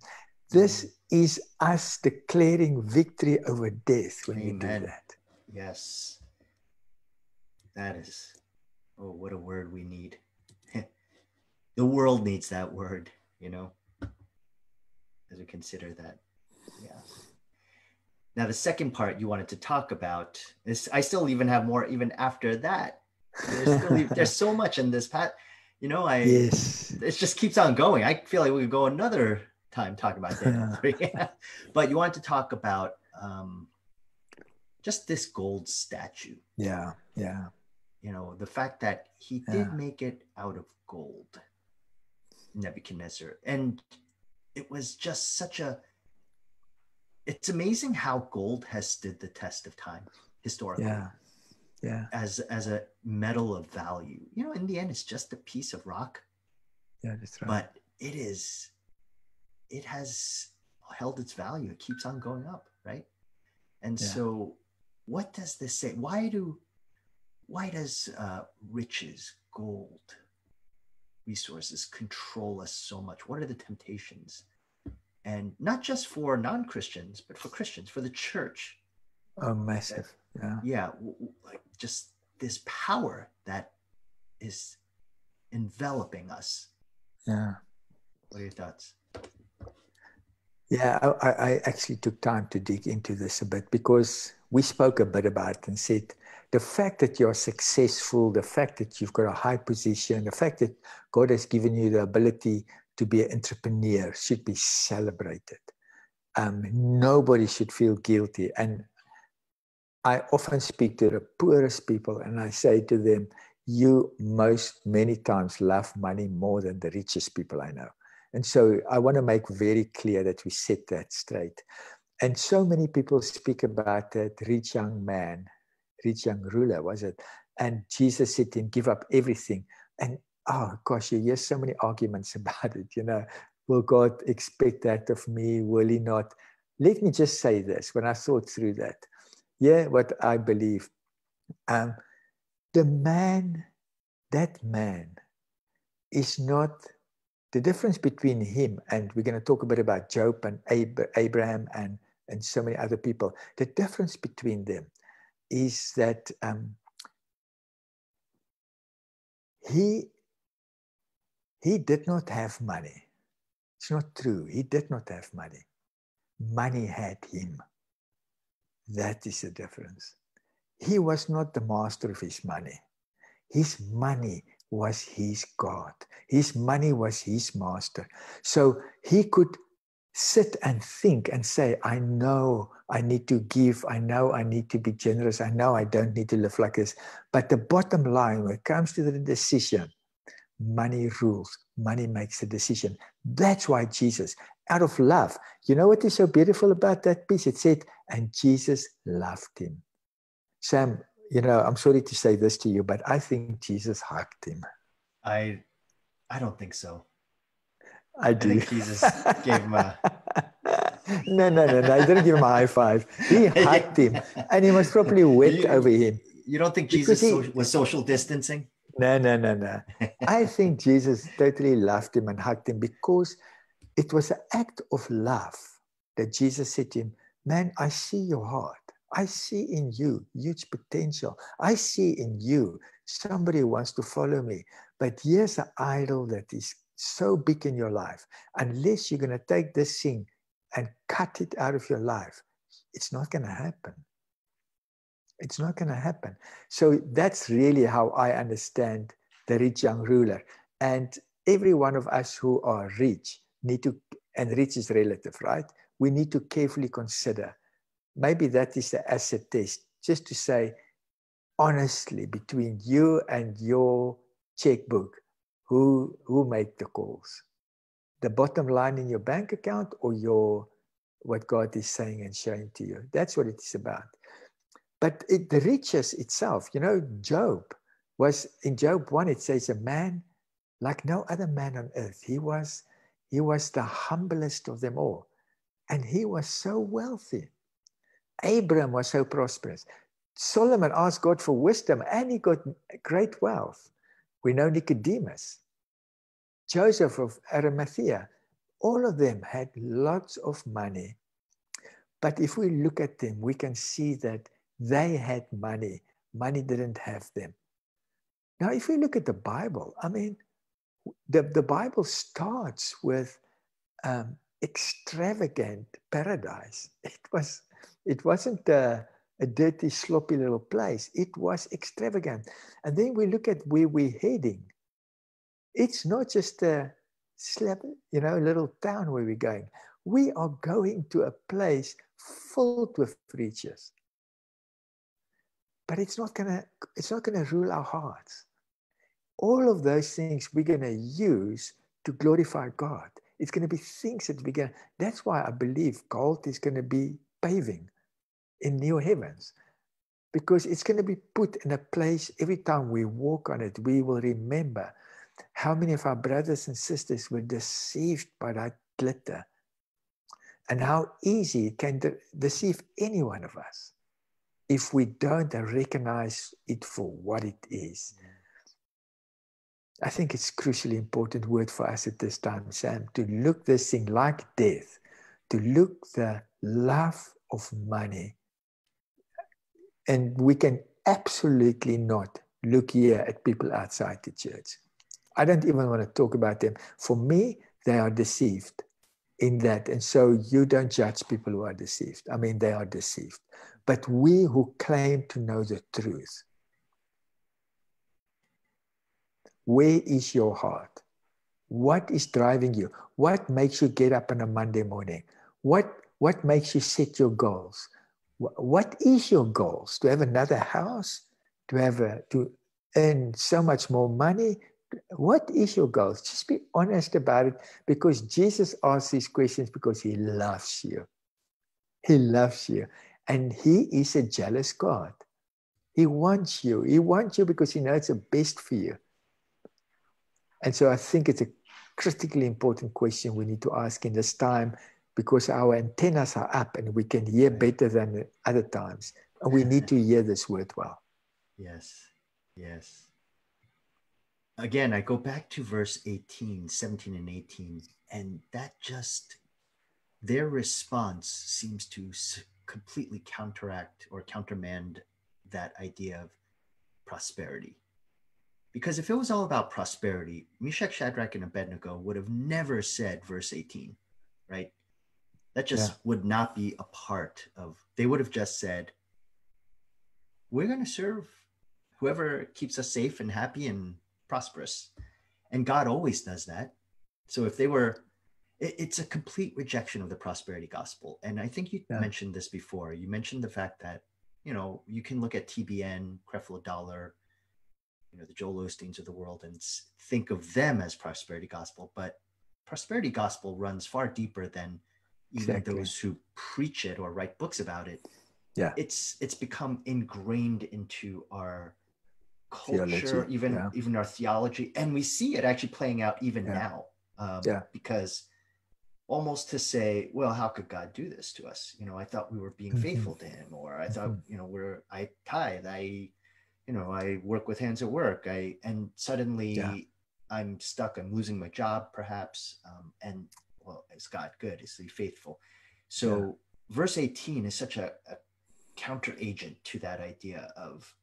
This mm is us declaring victory over death when Amen. we do that. Yes. That is, oh, what a word we need. the world needs that word, you know, as we consider that. Yeah. Now, the second part you wanted to talk about is I still even have more even after that. There's, still, there's so much in this pat. You know, I yes. it just keeps on going. I feel like we could go another time talking about that. but you wanted to talk about um, just this gold statue. Yeah, yeah. You know, the fact that he did make it out of gold, Nebuchadnezzar. And it was just such a, it's amazing how gold has stood the test of time historically. Yeah. Yeah. As as a metal of value. You know, in the end, it's just a piece of rock. Yeah, that's right. But it is it has held its value. It keeps on going up, right? And yeah. so, what does this say? Why do, why does uh, riches, gold, resources control us so much? What are the temptations? And not just for non Christians, but for Christians, for the church. Oh, massive. Yeah. Yeah. Like just this power that is enveloping us. Yeah. What are your thoughts? Yeah, I, I, actually took time to dig into this a bit because we spoke a bit about it and said the fact that you're successful, the fact that you've got a high position, the fact that God has given you the ability to be an entrepreneur should be celebrated. Um, nobody should feel guilty. And I often speak to the poorest people and I say to them, you most many times love money more than the richest people I know. And so I want to make very clear that we set that straight. And so many people speak about that rich young man, rich young ruler, was it? And Jesus said to him, Give up everything. And oh gosh, you hear so many arguments about it. You know, will God expect that of me? Will he not? Let me just say this when I thought through that. Yeah, what I believe. Um, the man, that man, is not the difference between him and we're going to talk a bit about Job and Abraham and, and so many other people. The difference between them is that um, he he did not have money. It's not true. He did not have money. Money had him. That is the difference. he was not the master of his money. His money was his God. His money was his master. So he could sit and think and say, I know I need to give. I know I need to be generous. I know I don't need to live like this. But the bottom line, when it comes to the decision, money rules. Money makes the decision. That's why Jesus, out of love, you know what is so beautiful about that piece? It said, and Jesus loved him. Sam, you know, I'm sorry to say this to you, but I think Jesus hugged him. I I don't think so. I do. I think Jesus gave him a no, no, no, no. He didn't give him a high five. He hugged him, and he was probably wet you, over him. You don't think Jesus he, was social distancing? No, no, no, no. I think Jesus totally loved him and hugged him because it was an act of love that Jesus said to him, Man, I see your heart. I see in you huge potential. I see in you somebody wants to follow me. But here's an idol that is so big in your life. Unless you're going to take this thing and cut it out of your life, it's not going to happen. It's not going to happen. So that's really how I understand the rich young ruler. And every one of us who are rich need to, and rich is relative, right? We need to carefully consider. Maybe that is the asset test, just to say, honestly, between you and your checkbook, who, who make the calls? The bottom line in your bank account or your what God is saying and showing to you? That's what it is about. But it, the riches itself, you know, Job was in Job 1, it says, a man like no other man on earth. He was, he was the humblest of them all. And he was so wealthy. Abram was so prosperous. Solomon asked God for wisdom and he got great wealth. We know Nicodemus, Joseph of Arimathea, all of them had lots of money. But if we look at them, we can see that they had money. Money didn't have them. Now, if we look at the Bible, I mean, the, the Bible starts with um, extravagant paradise. It was, it wasn't a, a dirty, sloppy little place. It was extravagant. And then we look at where we're heading. It's not just a slap, you know, little town where we're going. We are going to a place filled with riches but it's not gonna it's not gonna rule our hearts. All of those things we're gonna use to glorify god. It's gonna be things that we can that's why i believe gold is gonna be paving in new heavens. Because it's to be put in a place every time we walk on it we will remember how many of our brothers and sisters were deceived by that glitter and how easy it can de- deceive any one of us if we don't recognize it for what it is. I think it's crucially important word for us at this time, Sam, to look this thing like death, to look the love of money. And we can absolutely not look here at people outside the church. I don't even want to talk about them. For me, they are deceived in that. And so you don't judge people who are deceived. I mean, they are deceived but we who claim to know the truth. Where is your heart? What is driving you? What makes you get up on a Monday morning? What, what makes you set your goals? What is your goals? To have another house? To have a, to earn so much more money? What is your goals? Just be honest about it because Jesus asks these questions because he loves you. He loves you. And he is a jealous God. He wants you. He wants you because he knows the best for you. And so I think it's a critically important question we need to ask in this time because our antennas are up and we can hear better than other times. And we need to hear this word well. Yes, yes. Again, I go back to verse 18, 17, and 18, and that just, their response seems to completely counteract or countermand that idea of prosperity. Because if it was all about prosperity, Meshach, Shadrach, and Abednego would have never said verse 18, right? That just yeah. would not be a part of, they would have just said, we're going to serve whoever keeps us safe and happy and prosperous. And God always does that. So if they were, it's a complete rejection of the prosperity gospel. And I think you yeah. mentioned this before. You mentioned the fact that, you know, you can look at TBN, Creflo Dollar, you know, the Joel Osteens of the world and think of them as prosperity gospel. But prosperity gospel runs far deeper than even exactly. those who preach it or write books about it. Yeah. It's it's become ingrained into our culture, theology. even yeah. even our theology, and we see it actually playing out even yeah. now. Um, yeah. Because almost to say, well, how could God do this to us? You know, I thought we were being mm-hmm. faithful to Him, or I thought, mm-hmm. you know, we're I tithe, I, you know, I work with hands at work, I, and suddenly yeah. I'm stuck. I'm losing my job, perhaps, um, and well, is God good? Is He faithful? So, verse 18 is such a, a counter agent to that idea of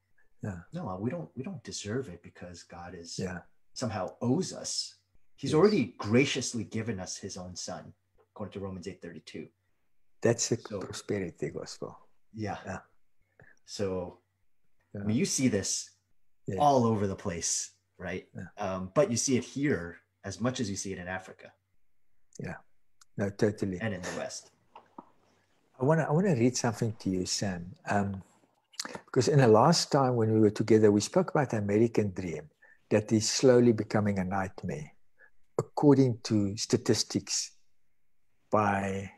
yeah. No, we don't we don't deserve it because God is yeah. somehow owes us. He's yes. already graciously given us his own son, according to Romans 8:32. That's the so, prosperity gospel. Yeah. yeah. So yeah. I mean you see this yeah. all over the place, right? Um, but you see it here as much as you see it in Africa. Yeah. No, totally. And in the West. I want to I want to read something to you, Sam. Um, because in the last time when we were together, we spoke about the American dream that is slowly becoming a nightmare, according to statistics by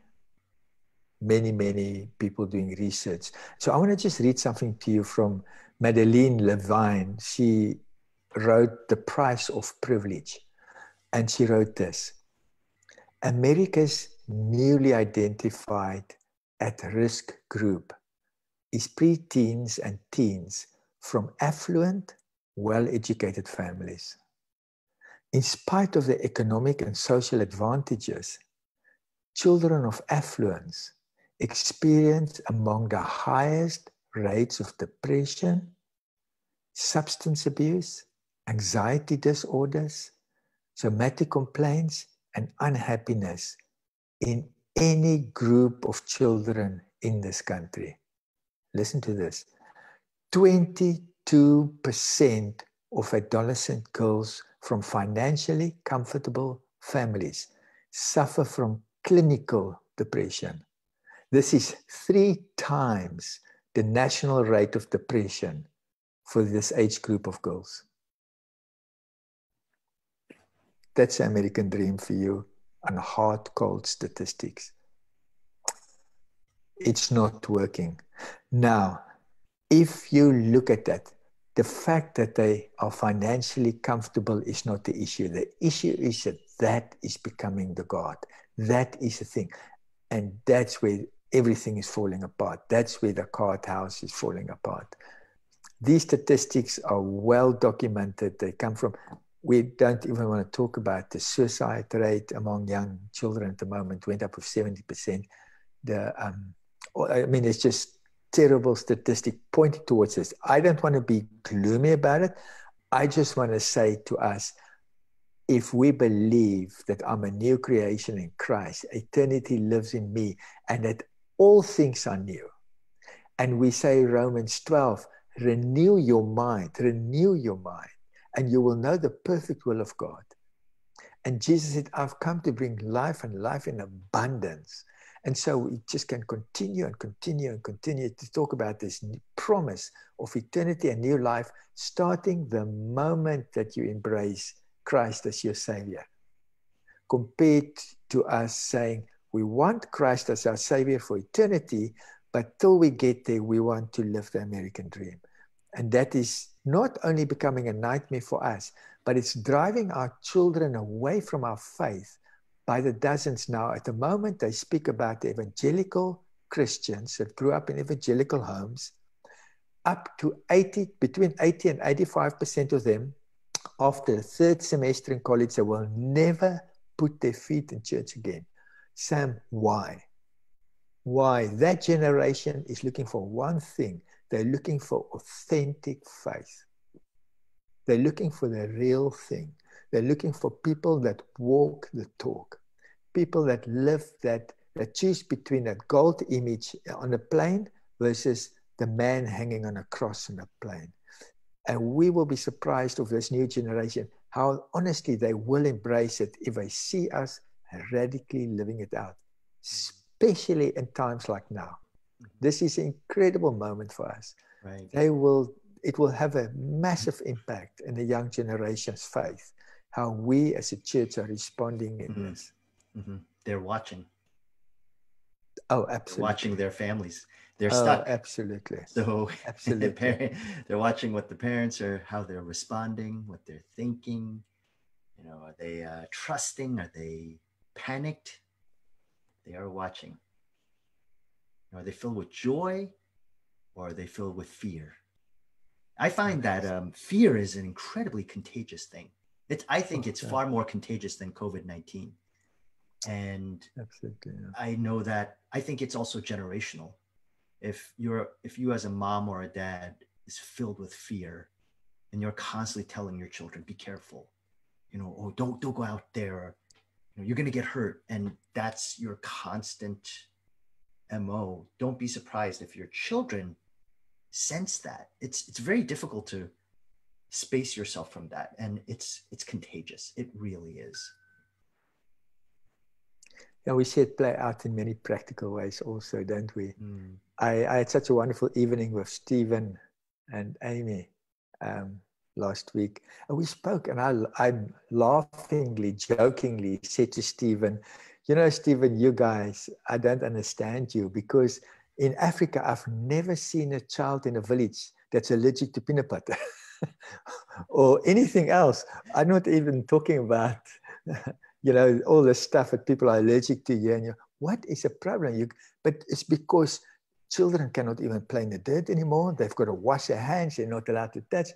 many, many people doing research. So I want to just read something to you from Madeline Levine. She wrote The Price of Privilege. And she wrote this America's newly identified at risk group is preteens and teens from affluent, well educated families. In spite of the economic and social advantages, children of affluence experience among the highest rates of depression, substance abuse, anxiety disorders, somatic complaints, and unhappiness in any group of children in this country. Listen to this 22% of adolescent girls from financially comfortable families suffer from clinical depression. This is three times the national rate of depression for this age group of girls. That's the American dream for you and hard, cold statistics. It's not working. Now, if you look at that, the fact that they are financially comfortable is not the issue. The issue is that that is becoming the God. That is the thing. And that's where everything is falling apart. That's where the card house is falling apart. These statistics are well documented. They come from, we don't even want to talk about the suicide rate among young children at the moment, went up with 70%. The, um, I mean, it's just terrible statistic pointing towards this. I don't want to be gloomy about it. I just want to say to us if we believe that I'm a new creation in Christ, eternity lives in me, and that all things are new, and we say Romans 12, renew your mind, renew your mind, and you will know the perfect will of God. And Jesus said, I've come to bring life and life in abundance. And so we just can continue and continue and continue to talk about this promise of eternity and new life, starting the moment that you embrace Christ as your Savior. Compared to us saying, we want Christ as our Savior for eternity, but till we get there, we want to live the American dream. And that is not only becoming a nightmare for us, but it's driving our children away from our faith by the dozens now. At the moment, they speak about the evangelical Christians that grew up in evangelical homes. Up to 80, between 80 and 85% of them, after the third semester in college, they will never put their feet in church again. Sam, why? Why? That generation is looking for one thing they're looking for authentic faith. They're looking for the real thing. They're looking for people that walk the talk, people that live that, that choose between that gold image on a plain versus the man hanging on a cross on a plain. And we will be surprised of this new generation how honestly they will embrace it if they see us radically living it out, especially in times like now. Mm-hmm. This is an incredible moment for us. Right. They will, it will have a massive impact in the young generation's faith, how we as a church are responding in mm-hmm. this. Mm-hmm. They're watching. Oh, absolutely. They're watching their families. They're oh, stuck. Absolutely. So absolutely, parent, they're watching what the parents are, how they're responding, what they're thinking. You know, are they uh, trusting? Are they panicked? They are watching. Are they filled with joy, or are they filled with fear? I find that um, fear is an incredibly contagious thing. It's, I think it's far more contagious than COVID nineteen, and absolutely, yeah. I know that. I think it's also generational. If you're if you as a mom or a dad is filled with fear and you're constantly telling your children be careful. You know oh don't don't go out there. You know, you're going to get hurt. And that's your constant mo don't be surprised if your children sense that it's it's very difficult to space yourself from that and it's it's contagious it really is yeah we see it play out in many practical ways also don't we mm. I, I, had such a wonderful evening with Stephen and Amy um, last week. And we spoke, and I, I laughingly, jokingly said to Stephen, You know, Stephen, you guys, I don't understand you because in Africa, I've never seen a child in a village that's allergic to peanut butter or anything else. I'm not even talking about, you know, all the stuff that people are allergic to. And you, what is the problem? You, but it's because Children cannot even play in the dirt anymore. They've got to wash their hands. They're not allowed to touch.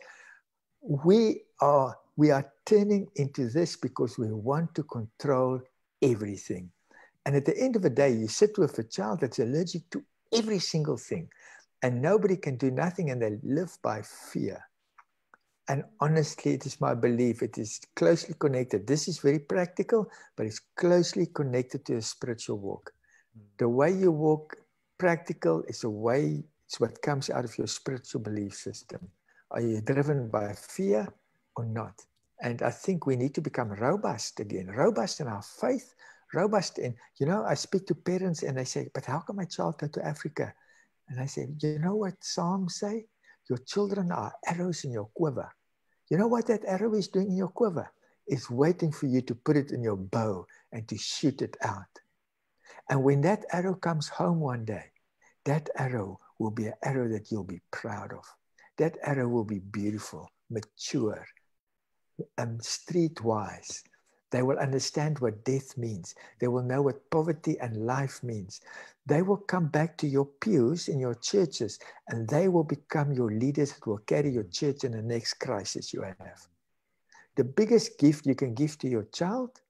We are, we are turning into this because we want to control everything. And at the end of the day, you sit with a child that's allergic to every single thing, and nobody can do nothing, and they live by fear. And honestly, it is my belief, it is closely connected. This is very practical, but it's closely connected to a spiritual walk. The way you walk practical is a way, it's what comes out of your spiritual belief system. Are you driven by fear or not? And I think we need to become robust again, robust in our faith, robust And, you know, I speak to parents and they say, but how can my child go to Africa? And I say, you know what Psalms say? Your children are arrows in your quiver. You know what that arrow is doing in your quiver? It's waiting for you to put it in your bow and to shoot it out. And when that arrow comes home one day, that arrow will be an arrow that you'll be proud of. That arrow will be beautiful, mature, and streetwise. They will understand what death means. They will know what poverty and life means. They will come back to your pews in your churches and they will become your leaders that will carry your church in the next crisis you have. The biggest gift you can give to your child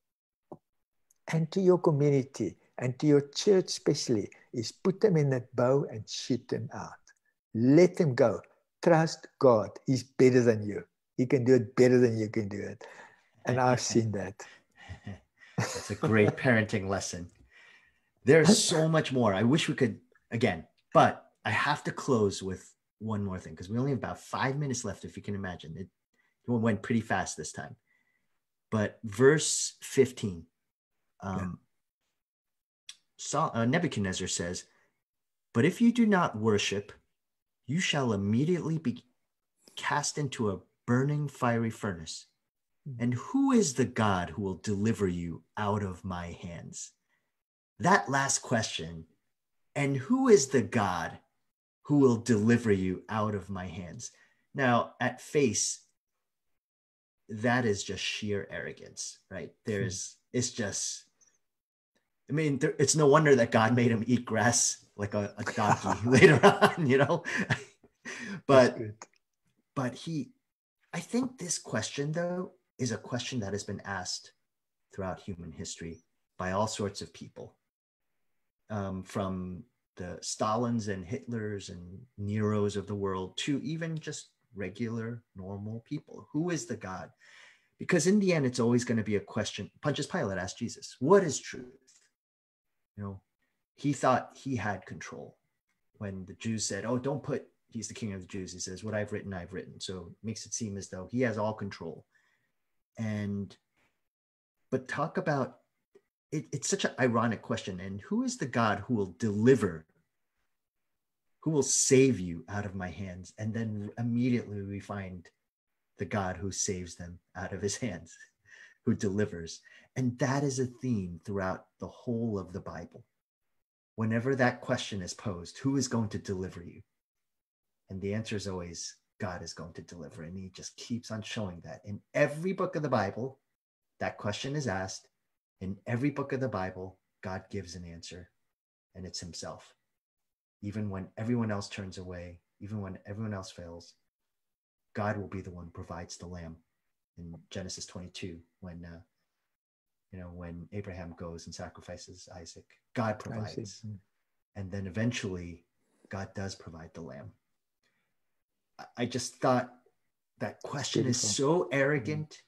and to your community and to your church especially is put them in that bow and shoot them out. Let them go. Trust God. He's better than you. He can do it better than you can do it. And I've seen that. That's a great parenting lesson. There's so much more. I wish we could, again, but I have to close with one more thing because we only have about five minutes left, if you can imagine. It went pretty fast this time. But verse 15. Um, uh, Nebuchadnezzar says, But if you do not worship, you shall immediately be cast into a burning fiery furnace. Hmm. And who is the God who will deliver you out of my hands? That last question, and who is the God who will deliver you out of my hands? Now, at face, that is just sheer arrogance, right? There's, it's just, I mean, there, it's no wonder that God made him eat grass like a, a donkey later on, you know. but but he, I think this question though is a question that has been asked throughout human history by all sorts of people, um, from the Stalins and Hitlers and Neros of the world to even just regular normal people. Who is the God? Because in the end, it's always going to be a question. Pontius Pilate asked Jesus, "What is truth?" You know, he thought he had control. when the Jews said, "Oh, don't put he's the king of the Jews," he says, "What I've written, I've written." So makes it seem as though he has all control. And but talk about it, it's such an ironic question. And who is the God who will deliver, who will save you out of my hands? And then immediately we find the God who saves them out of his hands, who delivers. And that is a theme throughout the whole of the Bible. Whenever that question is posed, who is going to deliver you? And the answer is always God is going to deliver. And he just keeps on showing that. In every book of the Bible, that question is asked in every book of the Bible, God gives an answer, and it's Himself. Even when everyone else turns away, even when everyone else fails, God will be the one who provides the lamb. In Genesis 22, when uh, you know when Abraham goes and sacrifices Isaac, God provides, hmm. and then eventually, God does provide the lamb. I just thought that question Beautiful. is so mm. arrogant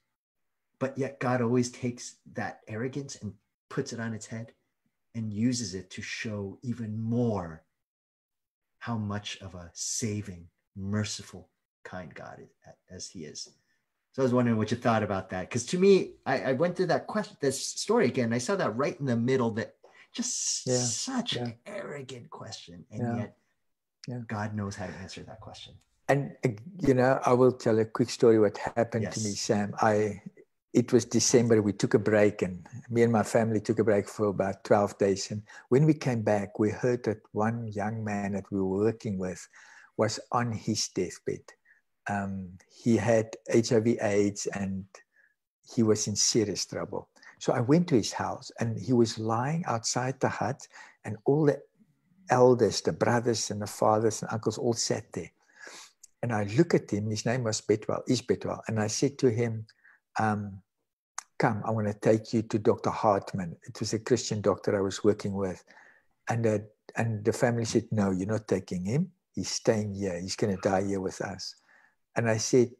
but yet God always takes that arrogance and puts it on its head and uses it to show even more how much of a saving, merciful, kind God as He is. So I was wondering what you thought about that, because to me, I, I, went through that question, this story again. I saw that right in the middle. That just yeah. such yeah. an arrogant question, and yeah. yet God knows how to answer that question. And you know, I will tell a quick story. What happened yes. to me, Sam? I it was December. We took a break, and me and my family took a break for about 12 days. And when we came back, we heard that one young man that we were working with was on his deathbed. Um, he had HIV/AIDS, and he was in serious trouble. So I went to his house, and he was lying outside the hut, and all the elders, the brothers and the fathers and uncles, all sat there. And I look at him. His name was Betwell, is Betwell, and I said to him um, come, I want to take you to Dr. Hartman. It was a Christian doctor I was working with. And, uh, and the family said, no, you're not taking him. He's staying here. He's going to die here with us. And I said,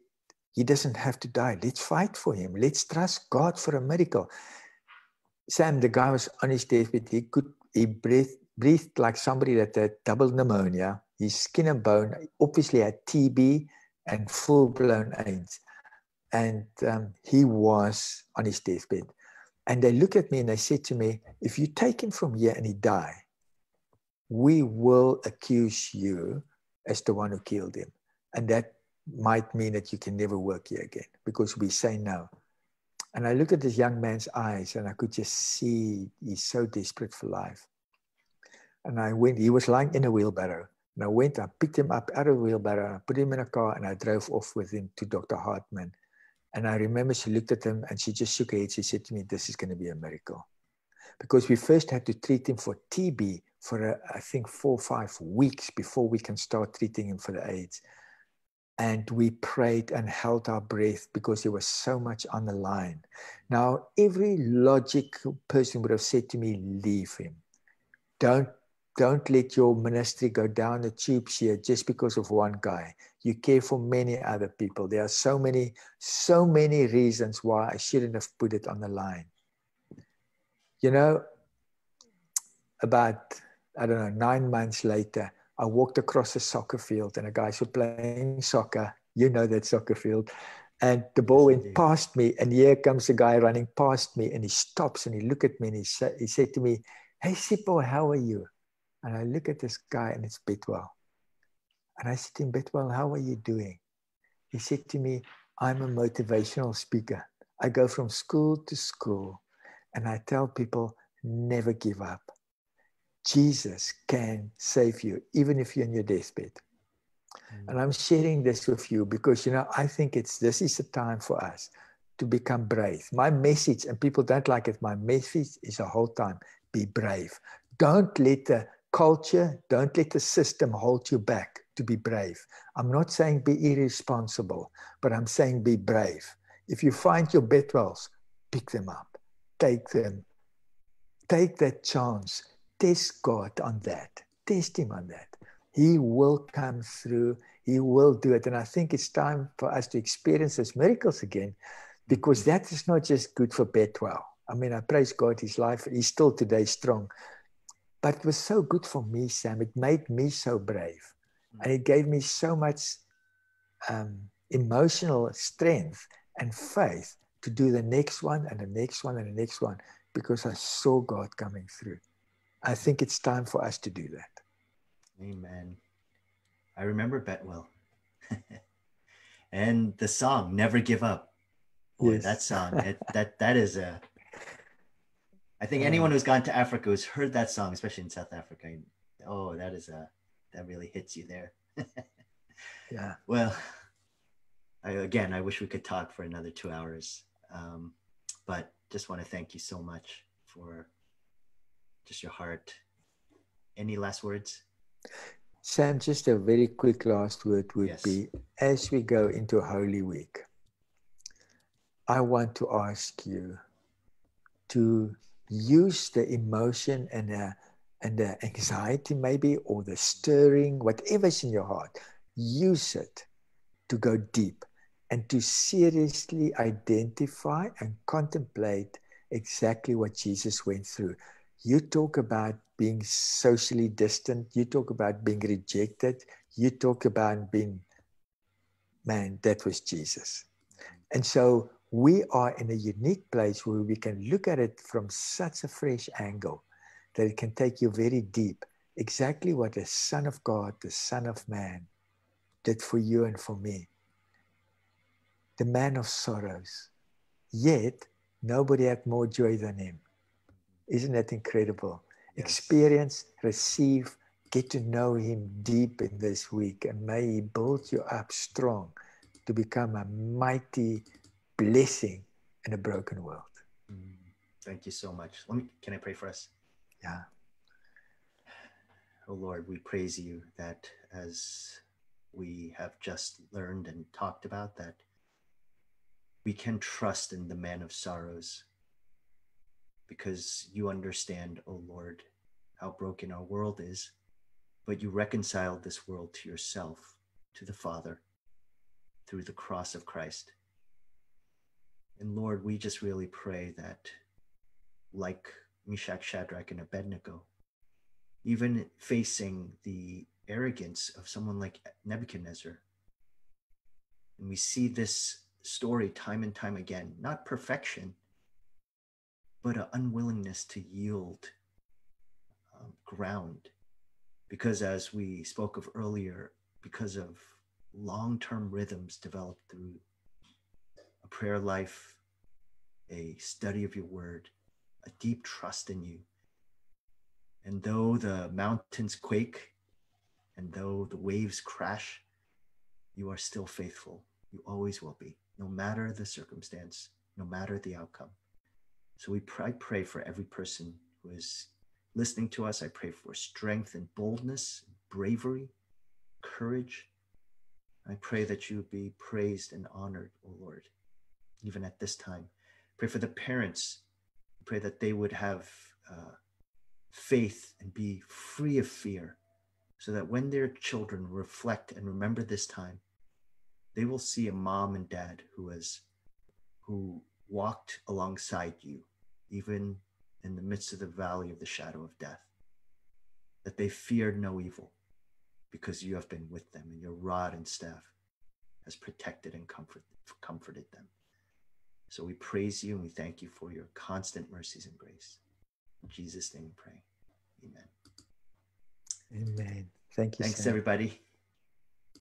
he doesn't have to die. Let's fight for him. Let's trust God for a miracle. Sam, the guy was on his deathbed. He could, he breathed, breathed like somebody that had double pneumonia. His skin and bone obviously had TB and full blown AIDS and um, he was on his deathbed. And they looked at me and they said to me, if you take him from here and he die, we will accuse you as the one who killed him. And that might mean that you can never work here again because we say no. And I looked at this young man's eyes and I could just see he's so desperate for life. And I went, he was lying in a wheelbarrow. And I went, I picked him up out of the wheelbarrow, I put him in a car, and I drove off with him to Dr. Hartman. And I remember she looked at him and she just shook her head. She said to me, This is going to be a miracle. Because we first had to treat him for TB for, uh, I think, four or five weeks before we can start treating him for the AIDS. And we prayed and held our breath because there was so much on the line. Now, every logical person would have said to me, Leave him. Don't don't let your ministry go down the tubes here just because of one guy. You care for many other people. There are so many, so many reasons why I shouldn't have put it on the line. You know, about, I don't know, nine months later, I walked across a soccer field and a guy was playing soccer. You know that soccer field. And the ball went past me, and here comes a guy running past me, and he stops and he looked at me and he, sa- he said to me, Hey, Sipo, how are you? And I look at this guy and it's Betwell. And I said to him, Betwell, how are you doing? He said to me, I'm a motivational speaker. I go from school to school and I tell people, never give up. Jesus can save you, even if you're in your deathbed. Mm. And I'm sharing this with you because, you know, I think it's this is the time for us to become brave. My message, and people don't like it, my message is the whole time be brave. Don't let the culture, don't let the system hold you back to be brave. I'm not saying be irresponsible, but I'm saying be brave. If you find your Betwells, pick them up, take them, take that chance, test God on that, test Him on that. He will come through, He will do it. And I think it's time for us to experience those miracles again because that is not just good for Betwell. I mean, I praise God, his life, he's still today strong But it was so good for me, Sam. It made me so brave. And it gave me so much um, emotional strength and faith to do the next one and the next one and the next one because I saw God coming through. I think it's time for us to do that. Amen. I remember Betwell. and the song Never Give Up. Boy, yes. that song, that that is a I think anyone who's gone to Africa who's heard that song, especially in South Africa, oh, that is a that really hits you there. yeah. Well, I, again, I wish we could talk for another two hours, um, but just want to thank you so much for just your heart. Any last words? Sam, just a very quick last word would yes. be as we go into Holy Week, I want to ask you to use the emotion and the, and the anxiety, maybe, or the stirring, whatever's in your heart, use it to go deep and to seriously identify and contemplate exactly what Jesus went through. You talk about being socially distant, you talk about being rejected, you talk about being, man, that was Jesus. And so we are in a unique place where we can look at it from such a fresh angle that it can take you very deep. Exactly what the Son of God, the Son of Man, did for you and for me. The man of sorrows. Yet, nobody had more joy than him. Isn't that incredible? Yes. Experience, receive, get to know him deep in this week, and may he build you up strong to become a mighty blessing in a broken world. Mm, thank you so much. Let me can I pray for us? Yeah. Oh Lord, we praise you that as we have just learned and talked about that we can trust in the man of sorrows because you understand, O oh Lord, how broken our world is, but you reconciled this world to yourself, to the Father, through the cross of Christ. And Lord, we just really pray that, like Meshach, Shadrach, and Abednego, even facing the arrogance of someone like Nebuchadnezzar, and we see this story time and time again, not perfection, but an unwillingness to yield um, ground. Because as we spoke of earlier, because of long term rhythms developed through prayer life, a study of your word, a deep trust in you. And though the mountains quake and though the waves crash, you are still faithful. You always will be, no matter the circumstance, no matter the outcome. So we pray, I pray for every person who is listening to us. I pray for strength and boldness, bravery, courage. I pray that you be praised and honored, O oh Lord, even at this time. Pray for the parents. Pray that they would have uh, faith and be free of fear so that when their children reflect and remember this time, they will see a mom and dad who has who walked alongside you, even in the midst of the valley of the shadow of death, that they feared no evil because you have been with them and your rod and staff has protected and comfort, comforted them. So we praise you and we thank you for your constant mercies and grace. In Jesus' name we pray. Amen. Amen. Thank you. Thanks, Sam. everybody.